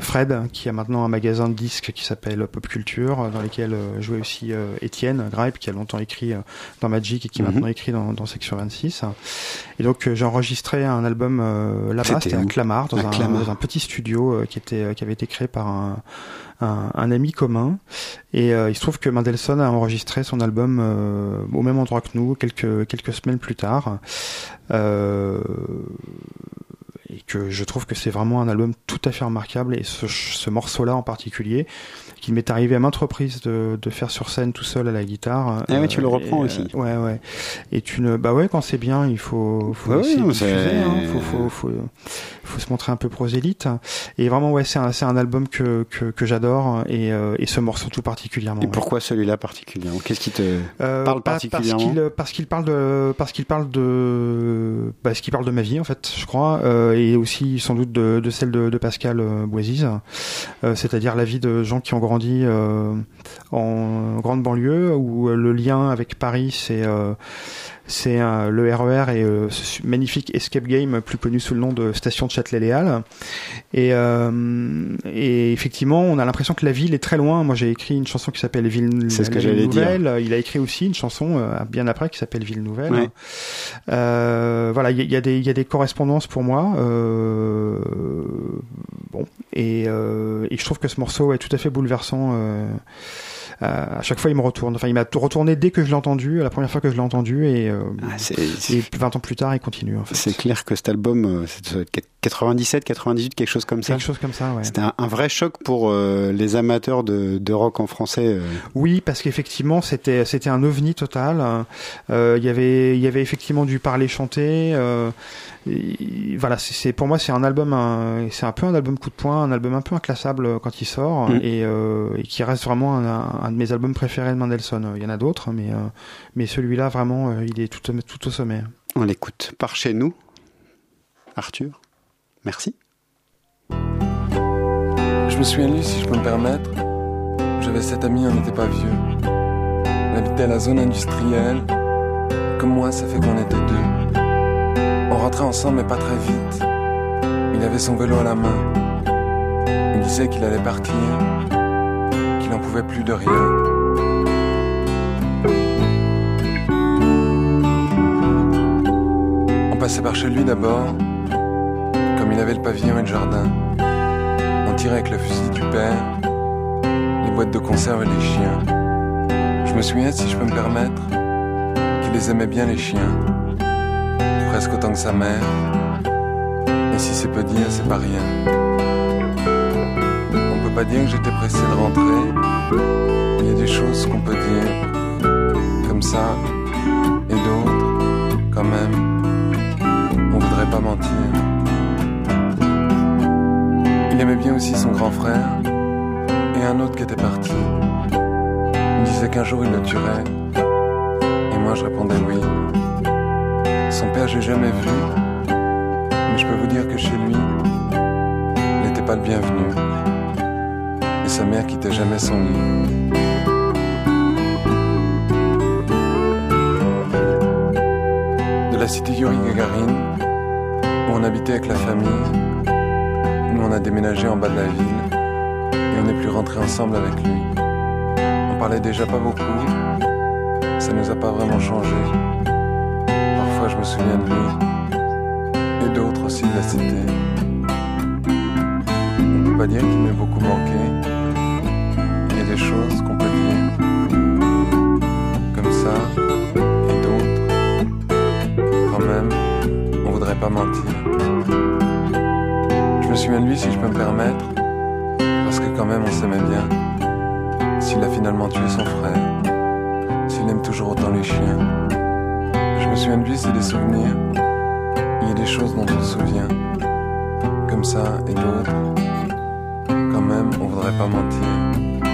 Fred, qui a maintenant un magasin de disques qui s'appelle Pop Culture, euh, dans lequel euh, jouait aussi euh, Étienne Gripe, qui a longtemps écrit euh, dans Magic et qui Mhm. maintenant écrit dans, dans Section 26. Et donc euh, j'ai enregistré un album euh, là-bas, C'était à Clamart, dans un, Clamart. dans un petit studio euh, qui était euh, qui avait été créé par un un, un ami commun. Et euh, il se trouve que Mendelssohn a enregistré son album euh, au même endroit que nous, quelques, quelques semaines plus tard. Euh, et que je trouve que c'est vraiment un album tout à fait remarquable. Et ce, ce morceau-là en particulier, qui m'est arrivé à maintes reprises de, de faire sur scène tout seul à la guitare. Ah ouais, tu le reprends et, aussi. euh, ouais, ouais. Et tu ne, bah ouais, quand c'est bien, il faut, faut Ouais, essayer de diffuser, hein. faut, faut, faut, faut se montrer un peu prosélyte. Et vraiment, ouais, c'est un, c'est un album que, que, que j'adore et, euh, et ce morceau tout particulièrement. Et ouais. pourquoi celui-là particulièrement? Qu'est-ce qui te Euh, parle particulièrement? parce qu'il parce qu'il parle de parce qu'il parle de parce qu'il parle de ma vie en fait je crois euh, et aussi sans doute de, de celle de, de Pascal euh, euh, c'est-à-dire la vie de gens qui ont grandi euh, en grande banlieue où euh, le lien avec Paris c'est euh, c'est euh, le RER et euh, ce magnifique escape game plus connu sous le nom de station de Châtelet-Léal et, euh, et effectivement on a l'impression que la ville est très loin moi j'ai écrit une chanson qui s'appelle Ville C'est ce que Ville j'allais dire. Nouvelle il a écrit aussi une chanson euh, bien après qui s'appelle Ville Nouvelle Ouais. euh, voilà il y, a- il y a des il y a des correspondances pour moi euh, bon et, euh, et je trouve que ce morceau est tout à fait bouleversant euh, à chaque fois il me retourne enfin il m'a retourné dès que je l'ai entendu la première fois que je l'ai entendu et, euh, Ah, et c'est 20 ans plus tard il continue en fait c'est clair que cet album, euh, c'est de 97, 98, quelque chose comme ça. quelque chose comme ça ouais C'était un, un vrai choc pour euh, les amateurs de, de rock en français. euh. Oui, parce qu'effectivement, c'était c'était un ovni total. Euh, Il y avait il y avait effectivement du parler chanter. Euh, et voilà, c'est c'est- pour moi c'est un album, c'est un peu un album coup de poing, un album un peu inclassable quand il sort Mm. et, euh, et qui reste vraiment un, un- un de mes albums préférés de Mendelssohn. Il y en a d'autres, mais euh, mais celui-là vraiment, euh, il est tout au- tout au sommet. On l'écoute par chez nous. Arthur, merci. Je me souviens de lui, si je peux me permettre. J'avais cet ami, on n'était pas vieux. On habitait à la zone industrielle. Comme moi, ça fait qu'on était deux. On rentrait ensemble, mais pas très vite. Il avait son vélo à la main. Il disait qu'il allait partir, qu'il n'en pouvait plus de rien. On passait par chez lui d'abord. Comme il avait le pavillon et le jardin. On tirait avec le fusil du père, les boîtes de conserve et les chiens. Je me souviens, si je peux me permettre, qu'il les aimait bien les chiens, presque autant que sa mère. Et si c'est peu dire, c'est pas rien. On peut pas dire que j'étais pressé de rentrer. Il y a des choses qu'on peut dire, comme ça, et d'autres, quand même. On voudrait pas mentir. Il aimait bien aussi son grand frère et un autre qui était parti. Il disait qu'un jour il le tuerait. Et moi je répondais oui. Son père j'ai jamais vu. Mais je peux vous dire que chez lui, il n'était pas le bienvenu. Et sa mère quittait jamais son lit. la cité Yuri Gagarin, où on habitait avec la famille. Nous, on a déménagé en bas de la ville et on n'est plus rentré ensemble avec lui. On parlait déjà pas beaucoup, ça nous a pas vraiment changé. Je me souviens de lui et d'autres aussi de la cité. On peut pas dire qu'il m'ait beaucoup manqué. Il y a des choses qu'on peut dire comme ça et d'autres. Quand même, on voudrait pas mentir. Je me souviens de lui si je peux me permettre, parce que quand même on s'aimait bien. S'il a finalement tué son frère, s'il aime toujours autant les chiens. Me souviens de lui, c'est des souvenirs. Il y a des choses dont on se souvient, comme ça et d'autres. Quand même, on voudrait pas mentir.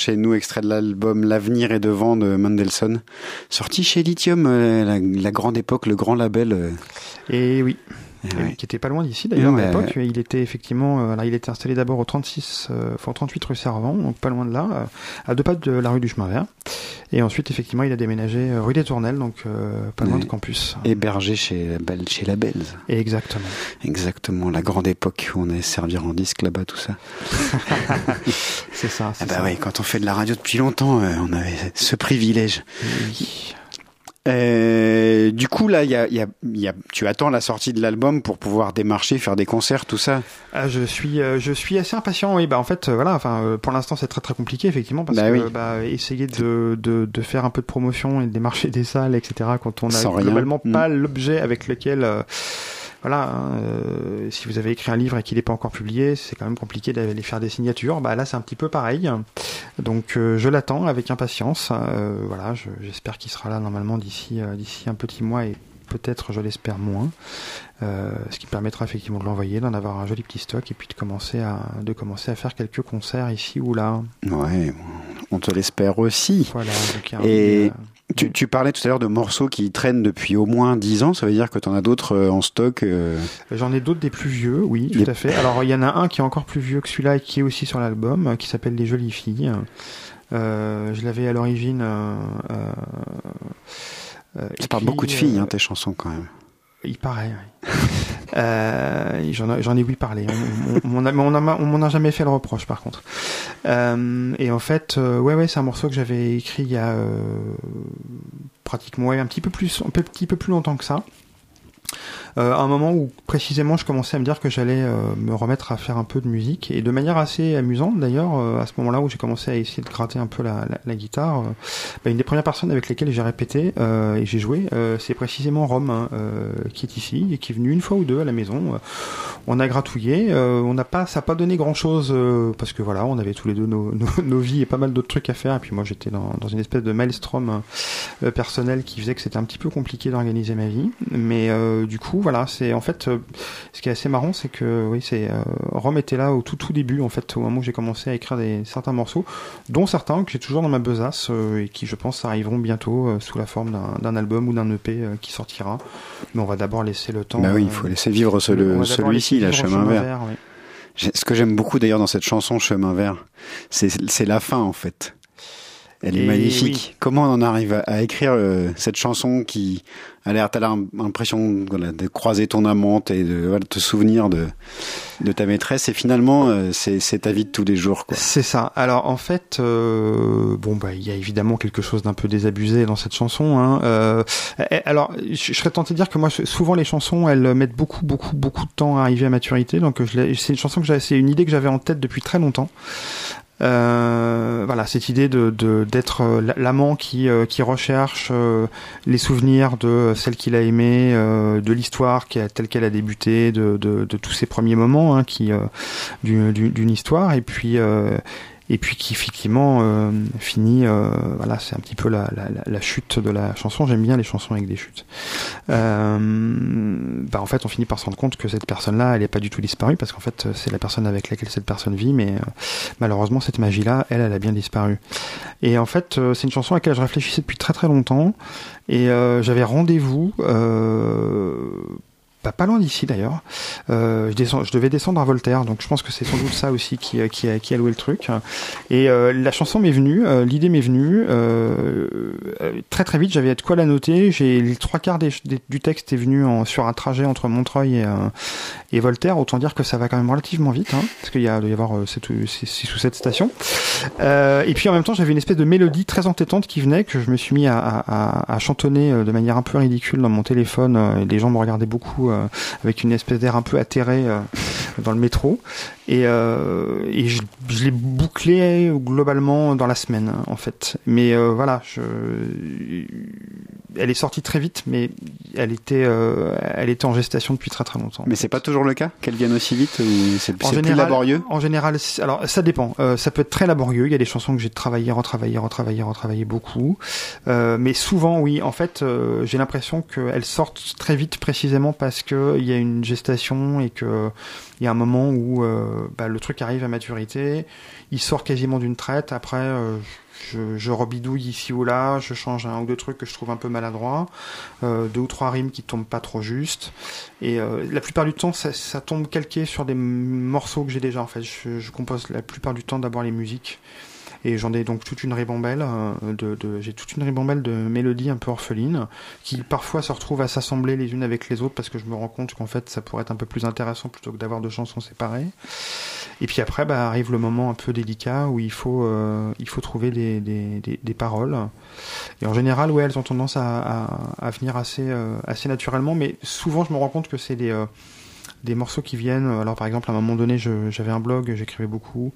Chez nous, extrait de l'album L'avenir est devant de Mendelssohn, sorti chez Lithium, euh, la, la grande époque, le grand label. euh, Et oui. Eh ouais. oui, qui était pas loin d'ici d'ailleurs à l'époque. Il était effectivement, euh, alors il était installé d'abord au 36, euh, enfin, au 38 rue Servant, donc pas loin de là, euh, à deux pas de la rue du Chemin Vert. Et ensuite, effectivement, il a déménagé rue des Tournelles, donc euh, pas loin Ouais. de campus. Hébergé chez, la Belle- chez la. Et exactement. Exactement, la grande époque où on allait se servir en disque là-bas, tout ça. [laughs] C'est ça. Ah bah ça. oui, quand on fait de la radio depuis longtemps, on avait ce privilège. Oui. Euh, du coup, là, y a, y a- y a, tu attends la sortie de l'album pour pouvoir démarcher, faire des concerts, tout ça? Ah, je suis, euh, je suis assez impatient. Oui, bah en fait, euh, voilà. Enfin, euh, pour l'instant, c'est très très compliqué effectivement parce Bah que oui. bah, essayer de, de de faire un peu de promotion et de démarcher des salles, etc. Quand on a Sans globalement Mm. pas l'objet avec lequel, euh, voilà, hein, euh, si vous avez écrit un livre et qu'il n'est pas encore publié, c'est quand même compliqué d'aller faire des signatures. Bah là, c'est un petit peu pareil. Donc, euh, je l'attends avec impatience. Euh, voilà, je- j'espère qu'il sera là normalement d'ici euh, d'ici un petit mois et peut-être, je l'espère, moins. Euh, ce qui permettra effectivement de l'envoyer, d'en avoir un joli petit stock et puis de commencer à de commencer à faire quelques concerts ici ou là. Ouais, on te l'espère aussi. Voilà. donc un- Et- euh, Tu, tu parlais tout à l'heure de morceaux qui traînent depuis au moins 10 ans, ça veut dire que tu en as d'autres euh, en stock. euh, J'en ai d'autres des plus vieux, oui, tout à fait. Alors il y en a un qui est encore plus vieux que celui-là et qui est aussi sur l'album, qui s'appelle Les Jolies Filles. Euh, je l'avais à l'origine. Euh, euh, Ça parle écrit, beaucoup de filles, hein, tes chansons quand même. Il paraît, oui. [laughs] euh, j'en, ai- oui parlé. On, on, a- m'en a jamais fait le reproche, par contre. Euh, et en fait, euh, ouais, ouais, c'est un morceau que j'avais écrit il y a euh, pratiquement ouais, un petit peu plus, un petit peu plus longtemps que ça. Euh, à un moment où précisément je commençais à me dire que j'allais euh, me remettre à faire un peu de musique. Et de manière assez amusante d'ailleurs euh, à ce moment-là où j'ai commencé à essayer de gratter un peu la, la, guitare bah, une des premières personnes avec lesquelles j'ai répété et j'ai joué c'est précisément Rome hein, qui est ici et qui est venu une fois ou deux à la maison. On a gratouillé on n'a pas ça n'a pas donné grand chose parce que voilà on avait tous les deux [laughs] nos, nos, vies et pas mal d'autres trucs à faire. Et puis moi j'étais dans, dans une espèce de maelstrom personnel qui faisait que c'était un petit peu compliqué d'organiser ma vie. Mais euh, du coup voilà, c'est en fait euh, ce qui est assez marrant, c'est que oui, c'est euh, Rome était là au tout tout début en fait, au moment où j'ai commencé à écrire des certains morceaux, dont certains que j'ai toujours dans ma besace et qui je pense arriveront bientôt sous la forme d'un album ou d'un EP qui sortira. Mais on va d'abord laisser le temps. Bah oui, il faut laisser vivre ce- celui-ci, la chemin vert. oui. Ce que j'aime beaucoup d'ailleurs dans cette chanson Chemin vert, c'est c'est la fin en fait. Elle est Et magnifique. oui. Comment on en arrive à, à écrire euh, cette chanson qui a l'air, t'as l'impression de croiser ton amante et de te souvenir de, de ta maîtresse et finalement euh, c'est ta vie de tous les jours. C'est ça. Alors en fait, euh, bon bah il y a évidemment quelque chose d'un peu désabusé dans cette chanson. Hein. Euh, eh, alors je, serais tenté de dire que moi souvent les chansons elles mettent beaucoup beaucoup beaucoup de temps à arriver à maturité. Donc c'est une chanson que c'est une idée que j'avais en tête depuis très longtemps. Euh, voilà cette idée de d'être euh, l'amant qui euh, qui recherche les souvenirs de celle qu'il a aimée, de l'histoire qui telle qu'elle a débuté, de, de, de tous ces premiers moments hein, qui du- du- d'une histoire. Et puis et puis qui effectivement euh, finit, euh, voilà, c'est un petit peu la, la, la- chute de la chanson. J'aime bien les chansons avec des chutes. Euh, bah en fait, on finit par se rendre compte que cette personne-là, elle n'est pas du tout disparue parce qu'en fait, c'est la personne avec laquelle cette personne vit, mais euh, malheureusement, cette magie-là, elle, elle a bien disparu. Et en fait, euh, c'est une chanson à laquelle je réfléchissais depuis très très longtemps. Et euh, j'avais rendez-vous, euh, pas loin d'ici d'ailleurs. Euh, je, descends, je devais descendre à Voltaire, donc je pense que c'est sans doute ça aussi qui, a, qui a loué le truc. Et euh, la chanson m'est venue, euh, l'idée m'est venue. euh, euh, très très vite, j'avais de quoi la noter. J'ai les trois quarts du texte est venu en, sur un trajet entre Montreuil et, euh, et Voltaire. Autant dire que ça va quand même relativement vite, hein, parce qu'il y a doit y avoir euh, ou- six ou sept. Euh, et puis en même temps, j'avais une espèce de mélodie très entêtante qui venait, que je me suis mis à, à, à- à chantonner euh, de manière un peu ridicule dans mon téléphone. euh, les gens me regardaient beaucoup euh, avec une espèce d'air un peu atterré euh, dans le métro. Et, euh, et je, je l'ai bouclé globalement dans la semaine, en fait. Mais voilà, je, elle est sortie très vite, mais elle était, elle était en gestation depuis très très longtemps. Mais c'est pas toujours le cas qu'elle vienne aussi vite ou c'est plus laborieux? En général, alors ça dépend. Euh, ça peut être très laborieux. Il y a des chansons que j'ai travaillé, retravaillé, retravaillé, retravaillé beaucoup. Euh, mais souvent, oui. En fait, euh, j'ai l'impression qu'elles sortent très vite, précisément parce que il y a une gestation et que il y a un moment où euh, bah, le truc arrive à maturité. Il sort quasiment d'une traite. Après. euh, je, je rebidouille ici ou là, je change un ou deux trucs que je trouve un peu maladroits, euh, deux ou trois rimes qui tombent pas trop justes. Et euh, la plupart du temps, ça, tombe calqué sur des morceaux que j'ai déjà. En fait, je compose la plupart du temps d'abord les musiques. Et j'en ai donc toute une ribambelle euh, de, de j'ai toute une ribambelle de mélodies un peu orphelines qui parfois se retrouvent à s'assembler les unes avec les autres parce que je me rends compte qu'en fait ça pourrait être un peu plus intéressant plutôt que d'avoir deux chansons séparées. Et puis après bah, arrive le moment un peu délicat où il faut euh, il faut trouver des, des, des, paroles. Et en général ouais elles ont tendance à, à, à venir assez euh, assez naturellement, mais souvent je me rends compte que c'est des euh, des morceaux qui viennent. Alors par exemple, à un moment donné, j'avais un blog, j'écrivais beaucoup,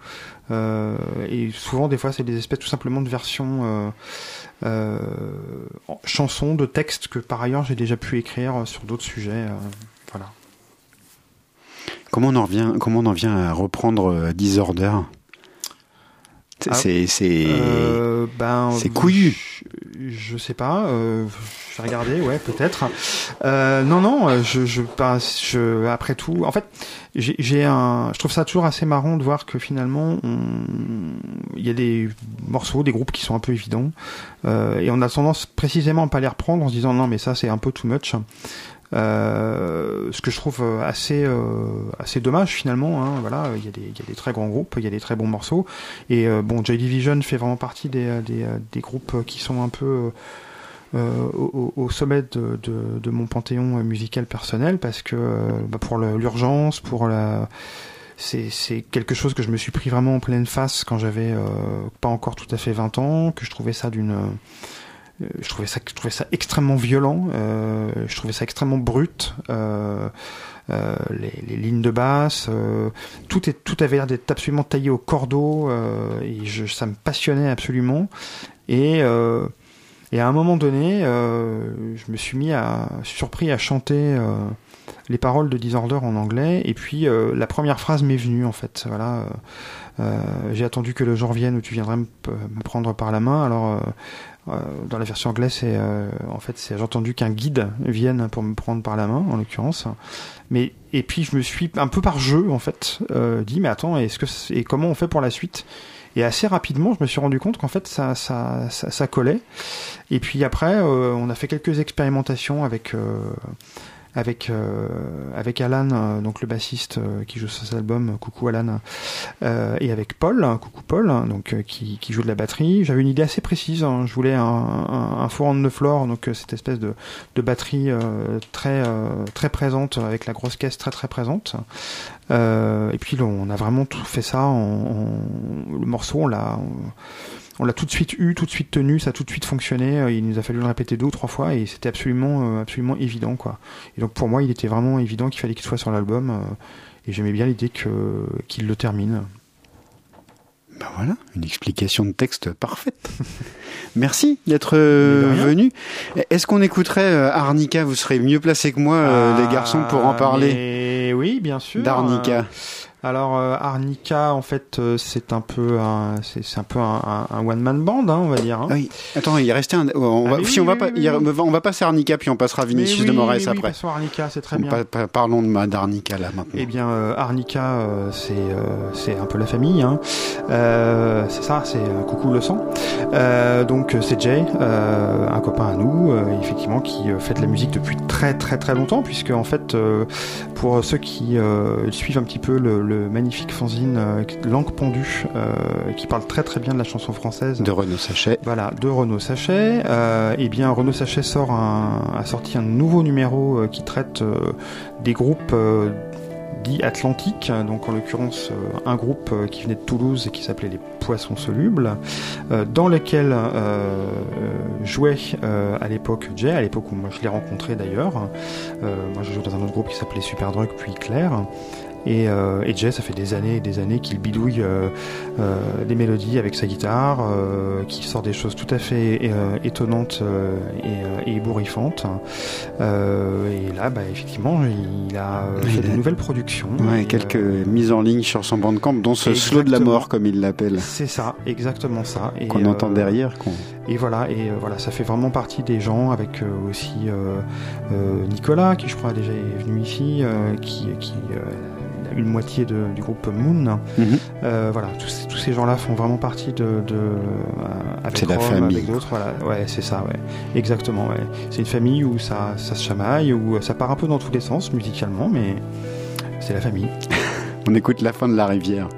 euh, et souvent des fois c'est des espèces tout simplement de versions euh, euh, chansons, de textes que par ailleurs j'ai déjà pu écrire sur d'autres sujets. euh, voilà. Comment on en revient Comment on en vient à reprendre euh, Disorder? C'est Ah. c'est- c'est- Euh, ben, c'est couillu. Je, je sais pas. Euh, je vais regarder, ouais, peut-être. Euh, non, non. euh, Je, je, je, après tout, en fait, j'ai j'ai un. Je trouve ça toujours assez marrant de voir que finalement, il y a des morceaux, des groupes qui sont un peu évidents, et on a tendance précisément à pas les reprendre en se disant non, mais ça c'est un peu too much. Euh, ce que je trouve euh, assez euh, assez dommage finalement. Hein, voilà, il y a des il y a des très grands groupes, il y a des très bons morceaux. Et bon, Joy Division fait vraiment partie des, des, des groupes qui sont un peu au, sommet de, mon panthéon musical personnel parce que bah, pour l'urgence, pour la c'est quelque chose que je me suis pris vraiment en pleine face quand j'avais pas encore tout à fait 20 ans, que je trouvais ça d'une je trouvais ça je trouvais ça extrêmement violent, euh, je trouvais ça extrêmement brut. Euh, euh, les, lignes de basse, euh, tout, avait l'air d'être absolument taillé au cordeau euh, et je, ça me passionnait absolument. Et, euh, à un moment donné, euh, je me suis mis à surpris à chanter euh, les paroles de Disorder en anglais et puis euh, la première phrase m'est venue en fait. Voilà, euh, euh, j'ai attendu que le jour vienne où tu viendrais me, me prendre par la main. Alors euh, euh, dans la version anglaise, c'est euh, en fait c'est j'ai entendu qu'un guide vienne pour me prendre par la main en l'occurrence. Mais et puis je me suis un peu par jeu en fait euh, dit mais attends est-ce que et comment on fait pour la suite? Et assez rapidement je me suis rendu compte qu'en fait ça ça, ça ça collait et puis après euh, on a fait quelques expérimentations avec euh, avec euh, avec Alan euh, donc le bassiste euh, qui joue sur cet album coucou Alan et avec Paul coucou Paul donc euh, qui, qui joue de la batterie j'avais une idée assez précise hein. je voulais un, un, un four on the floor donc cette espèce de, de batterie très très présente avec la grosse caisse très très présente et puis on a vraiment tout fait ça en, en- le morceau on l'a on, l'a tout de suite eu, tout de suite tenu, ça a tout de suite fonctionné. euh, Il nous a fallu le répéter deux ou trois fois et c'était absolument, euh, absolument évident, quoi. Et donc pour moi, il était vraiment évident qu'il fallait qu'il soit sur l'album euh, et j'aimais bien l'idée que qu'il le termine. Ben voilà, une explication de texte parfaite. [laughs] Merci d'être venu. Est-ce qu'on écouterait Arnica? Vous serez mieux placé que moi, euh, les garçons, pour en parler. Ah, oui, bien sûr. D'Arnica. Euh, Alors euh, Arnica, en fait, euh, c'est un peu un, c'est un peu un, one man band, hein, on va dire. hein. Oui. Attends, il restait un. On va, Ah, mais si oui, on va pas, a- on va passer Arnica puis on passera Vinicius de Moraes après. passons Arnica, c'est très On bien. pa- pa- parlons de d'Arnica là maintenant. Eh bien, euh, Arnica, euh, c'est euh, c'est un peu la famille. Hein. C'est ça, c'est coucou le sang. Donc c'est Jay, un copain à nous, effectivement, qui fait de la musique depuis très très très longtemps, puisque en fait, pour ceux qui suivent un petit peu le, le magnifique fanzine euh, Langue pendue, euh, qui parle très très bien de la chanson française. de Renaud Sachet. Voilà, de Renaud Sachet. Euh, eh bien, Renaud Sachet sort un, a sorti un nouveau numéro qui traite des groupes dits atlantiques. Donc, en l'occurrence, un groupe qui venait de Toulouse et qui s'appelait les Poissons Solubles, dans lequel euh, jouait euh, à l'époque Jay, à l'époque où moi je l'ai rencontré d'ailleurs. Euh, moi, je joue dans un autre groupe qui s'appelait Superdrug, puis Claire. Et, euh, et Jay, ça fait des années et des années qu'il bidouille euh, euh, des mélodies avec sa guitare, euh, qui sort des choses tout à fait étonnantes et, et ébouriffantes. Et là, bah, effectivement, il a Il fait a- des nouvelles productions. Ouais, Et, quelques mises en ligne sur son bandcamp, dont ce slow de la mort comme il l'appelle, c'est ça, exactement ça. Qu'on entend derrière. Et voilà, et voilà, ça fait vraiment partie des gens avec aussi Nicolas, qui je crois déjà est venu ici, qui, qui une moitié de- du groupe Moon. Mhm. Euh, voilà, tous, ces- tous ces gens-là font vraiment partie de, de euh, avec la famille. avec d'autres. Voilà, ouais, c'est ça, ouais, exactement. Ouais. C'est une famille où ça, ça se chamaille, où ça part un peu dans tous les sens musicalement, mais c'est la famille. [laughs] On écoute la fin de la rivière.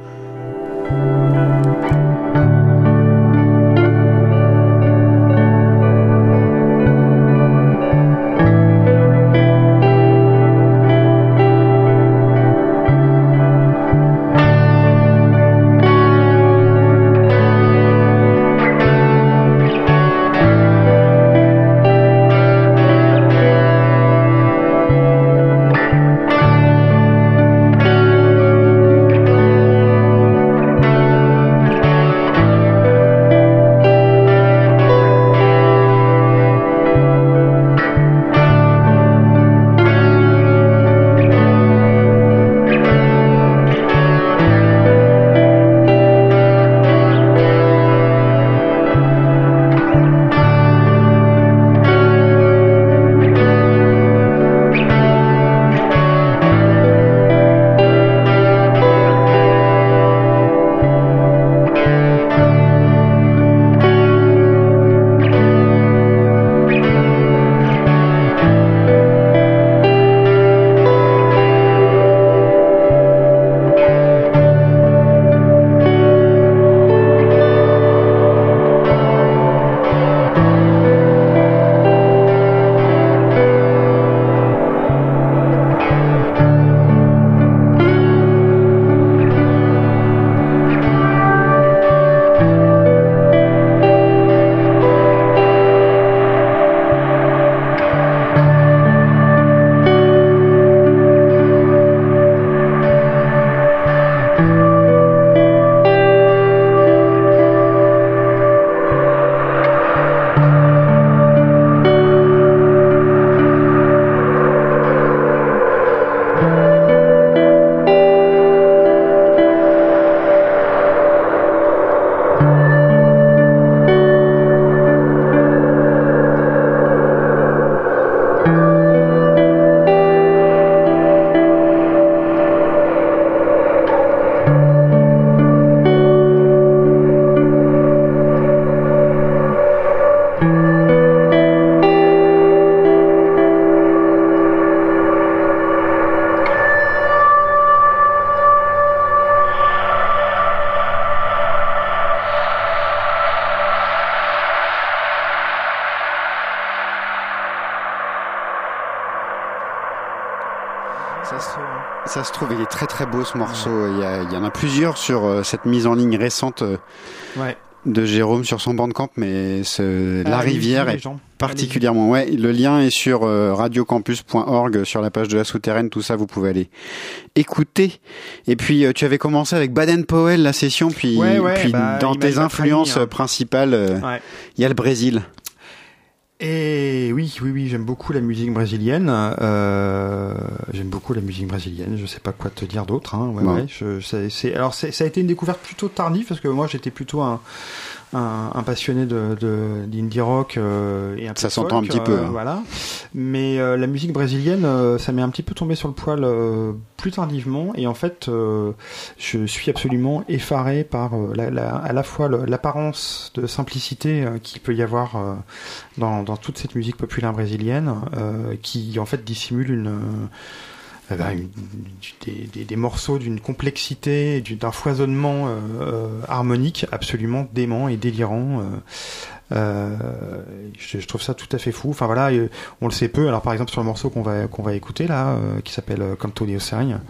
Ça se trouve, il est très très beau ce morceau. Il y, a- il y en a plusieurs sur euh, cette mise en ligne récente euh, Ouais. de Jérôme sur son bandcamp, mais ce- la Allez-y, rivière est particulièrement. Ouais, le lien est sur euh, radiocampus.org sur la page de la souterraine. Tout ça, vous pouvez aller écouter. Et puis, euh, tu avais commencé avec Baden Powell la session, puis, Ouais, ouais, puis bah, dans tes influences hein. principales, Ouais. il y a le Brésil. Et oui, oui, oui, j'aime beaucoup la musique brésilienne. Euh, j'aime beaucoup la musique brésilienne. Je sais pas quoi te dire d'autre. Hein. Ouais, Ouais. ouais, je- c'est- c'est- alors ça a été une découverte plutôt tardive parce que moi j'étais plutôt un, un, un passionné de d'indie rock euh, et un peu Ça s'entend un petit peu, hein. Voilà. Mais euh, la musique brésilienne, euh, ça m'est un petit peu tombé sur le poil euh, plus tardivement. Et en fait, euh, je suis absolument effaré par euh, la, la- à la fois l'apparence de simplicité euh, qu'il peut y avoir euh, dans, dans toute cette musique populaire brésilienne, euh, qui en fait dissimule une, euh, des, morceaux d'une complexité, du- d'un foisonnement euh, euh, harmonique absolument dément et délirant. Euh, je, je trouve ça tout à fait fou. Enfin voilà, euh, on le sait peu. Alors par exemple sur le morceau qu'on va qu'on va écouter là, euh, qui s'appelle Canto de Ocean,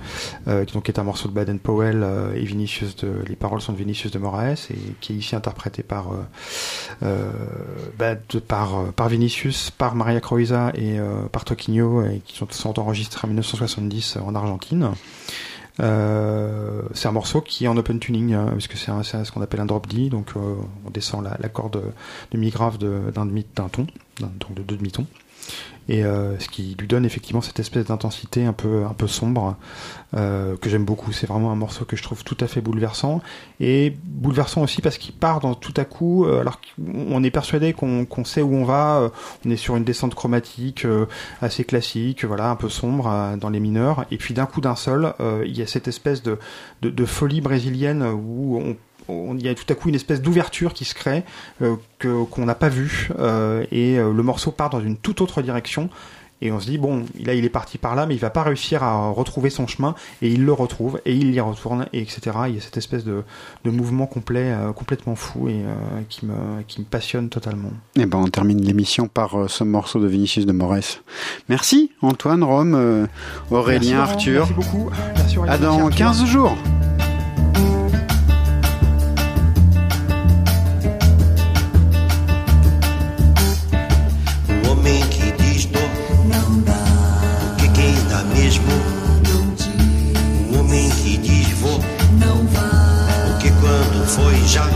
euh, qui donc est un morceau de Baden Powell et Vinicius de les paroles sont de Vinicius de Moraes et qui est ici interprété par bah, de- par par Vinicius, par Maria Croiza et par Toquinho et qui sont, sont enregistrés en 1970 en Argentine. Euh, c'est un morceau qui est en open tuning puisque c'est un- c'est ce qu'on appelle un drop D donc euh, on descend la, la corde de mi grave de- d'un demi d'un ton donc de deux demi-tons et euh, ce qui lui donne effectivement cette espèce d'intensité un peu un peu sombre euh, que j'aime beaucoup. C'est vraiment un morceau que je trouve tout à fait bouleversant. Et bouleversant aussi parce qu'il part dans tout à coup euh, alors qu'on est persuadé qu'on sait où on va on est sur une descente chromatique assez classique voilà un peu sombre dans les mineurs. Et puis d'un coup d'un seul il y a cette espèce de, de, de folie brésilienne où on- il y a tout à coup une espèce d'ouverture qui se crée euh, que qu'on n'a pas vue euh, et euh, le morceau part dans une toute autre direction et on se dit bon là il est parti par là mais il va pas réussir à retrouver son chemin et il le retrouve et il y retourne et etc il y a cette espèce de, de mouvement complet euh, complètement fou et qui me qui me passionne totalement Eh ben, on termine l'émission par ce morceau de Vinicius de Moraes. Merci Antoine, Rome, Aurélien, Merci, Arthur. merci beaucoup Merci, Aurélien. À dans Arthur. 15 jours. Foi já,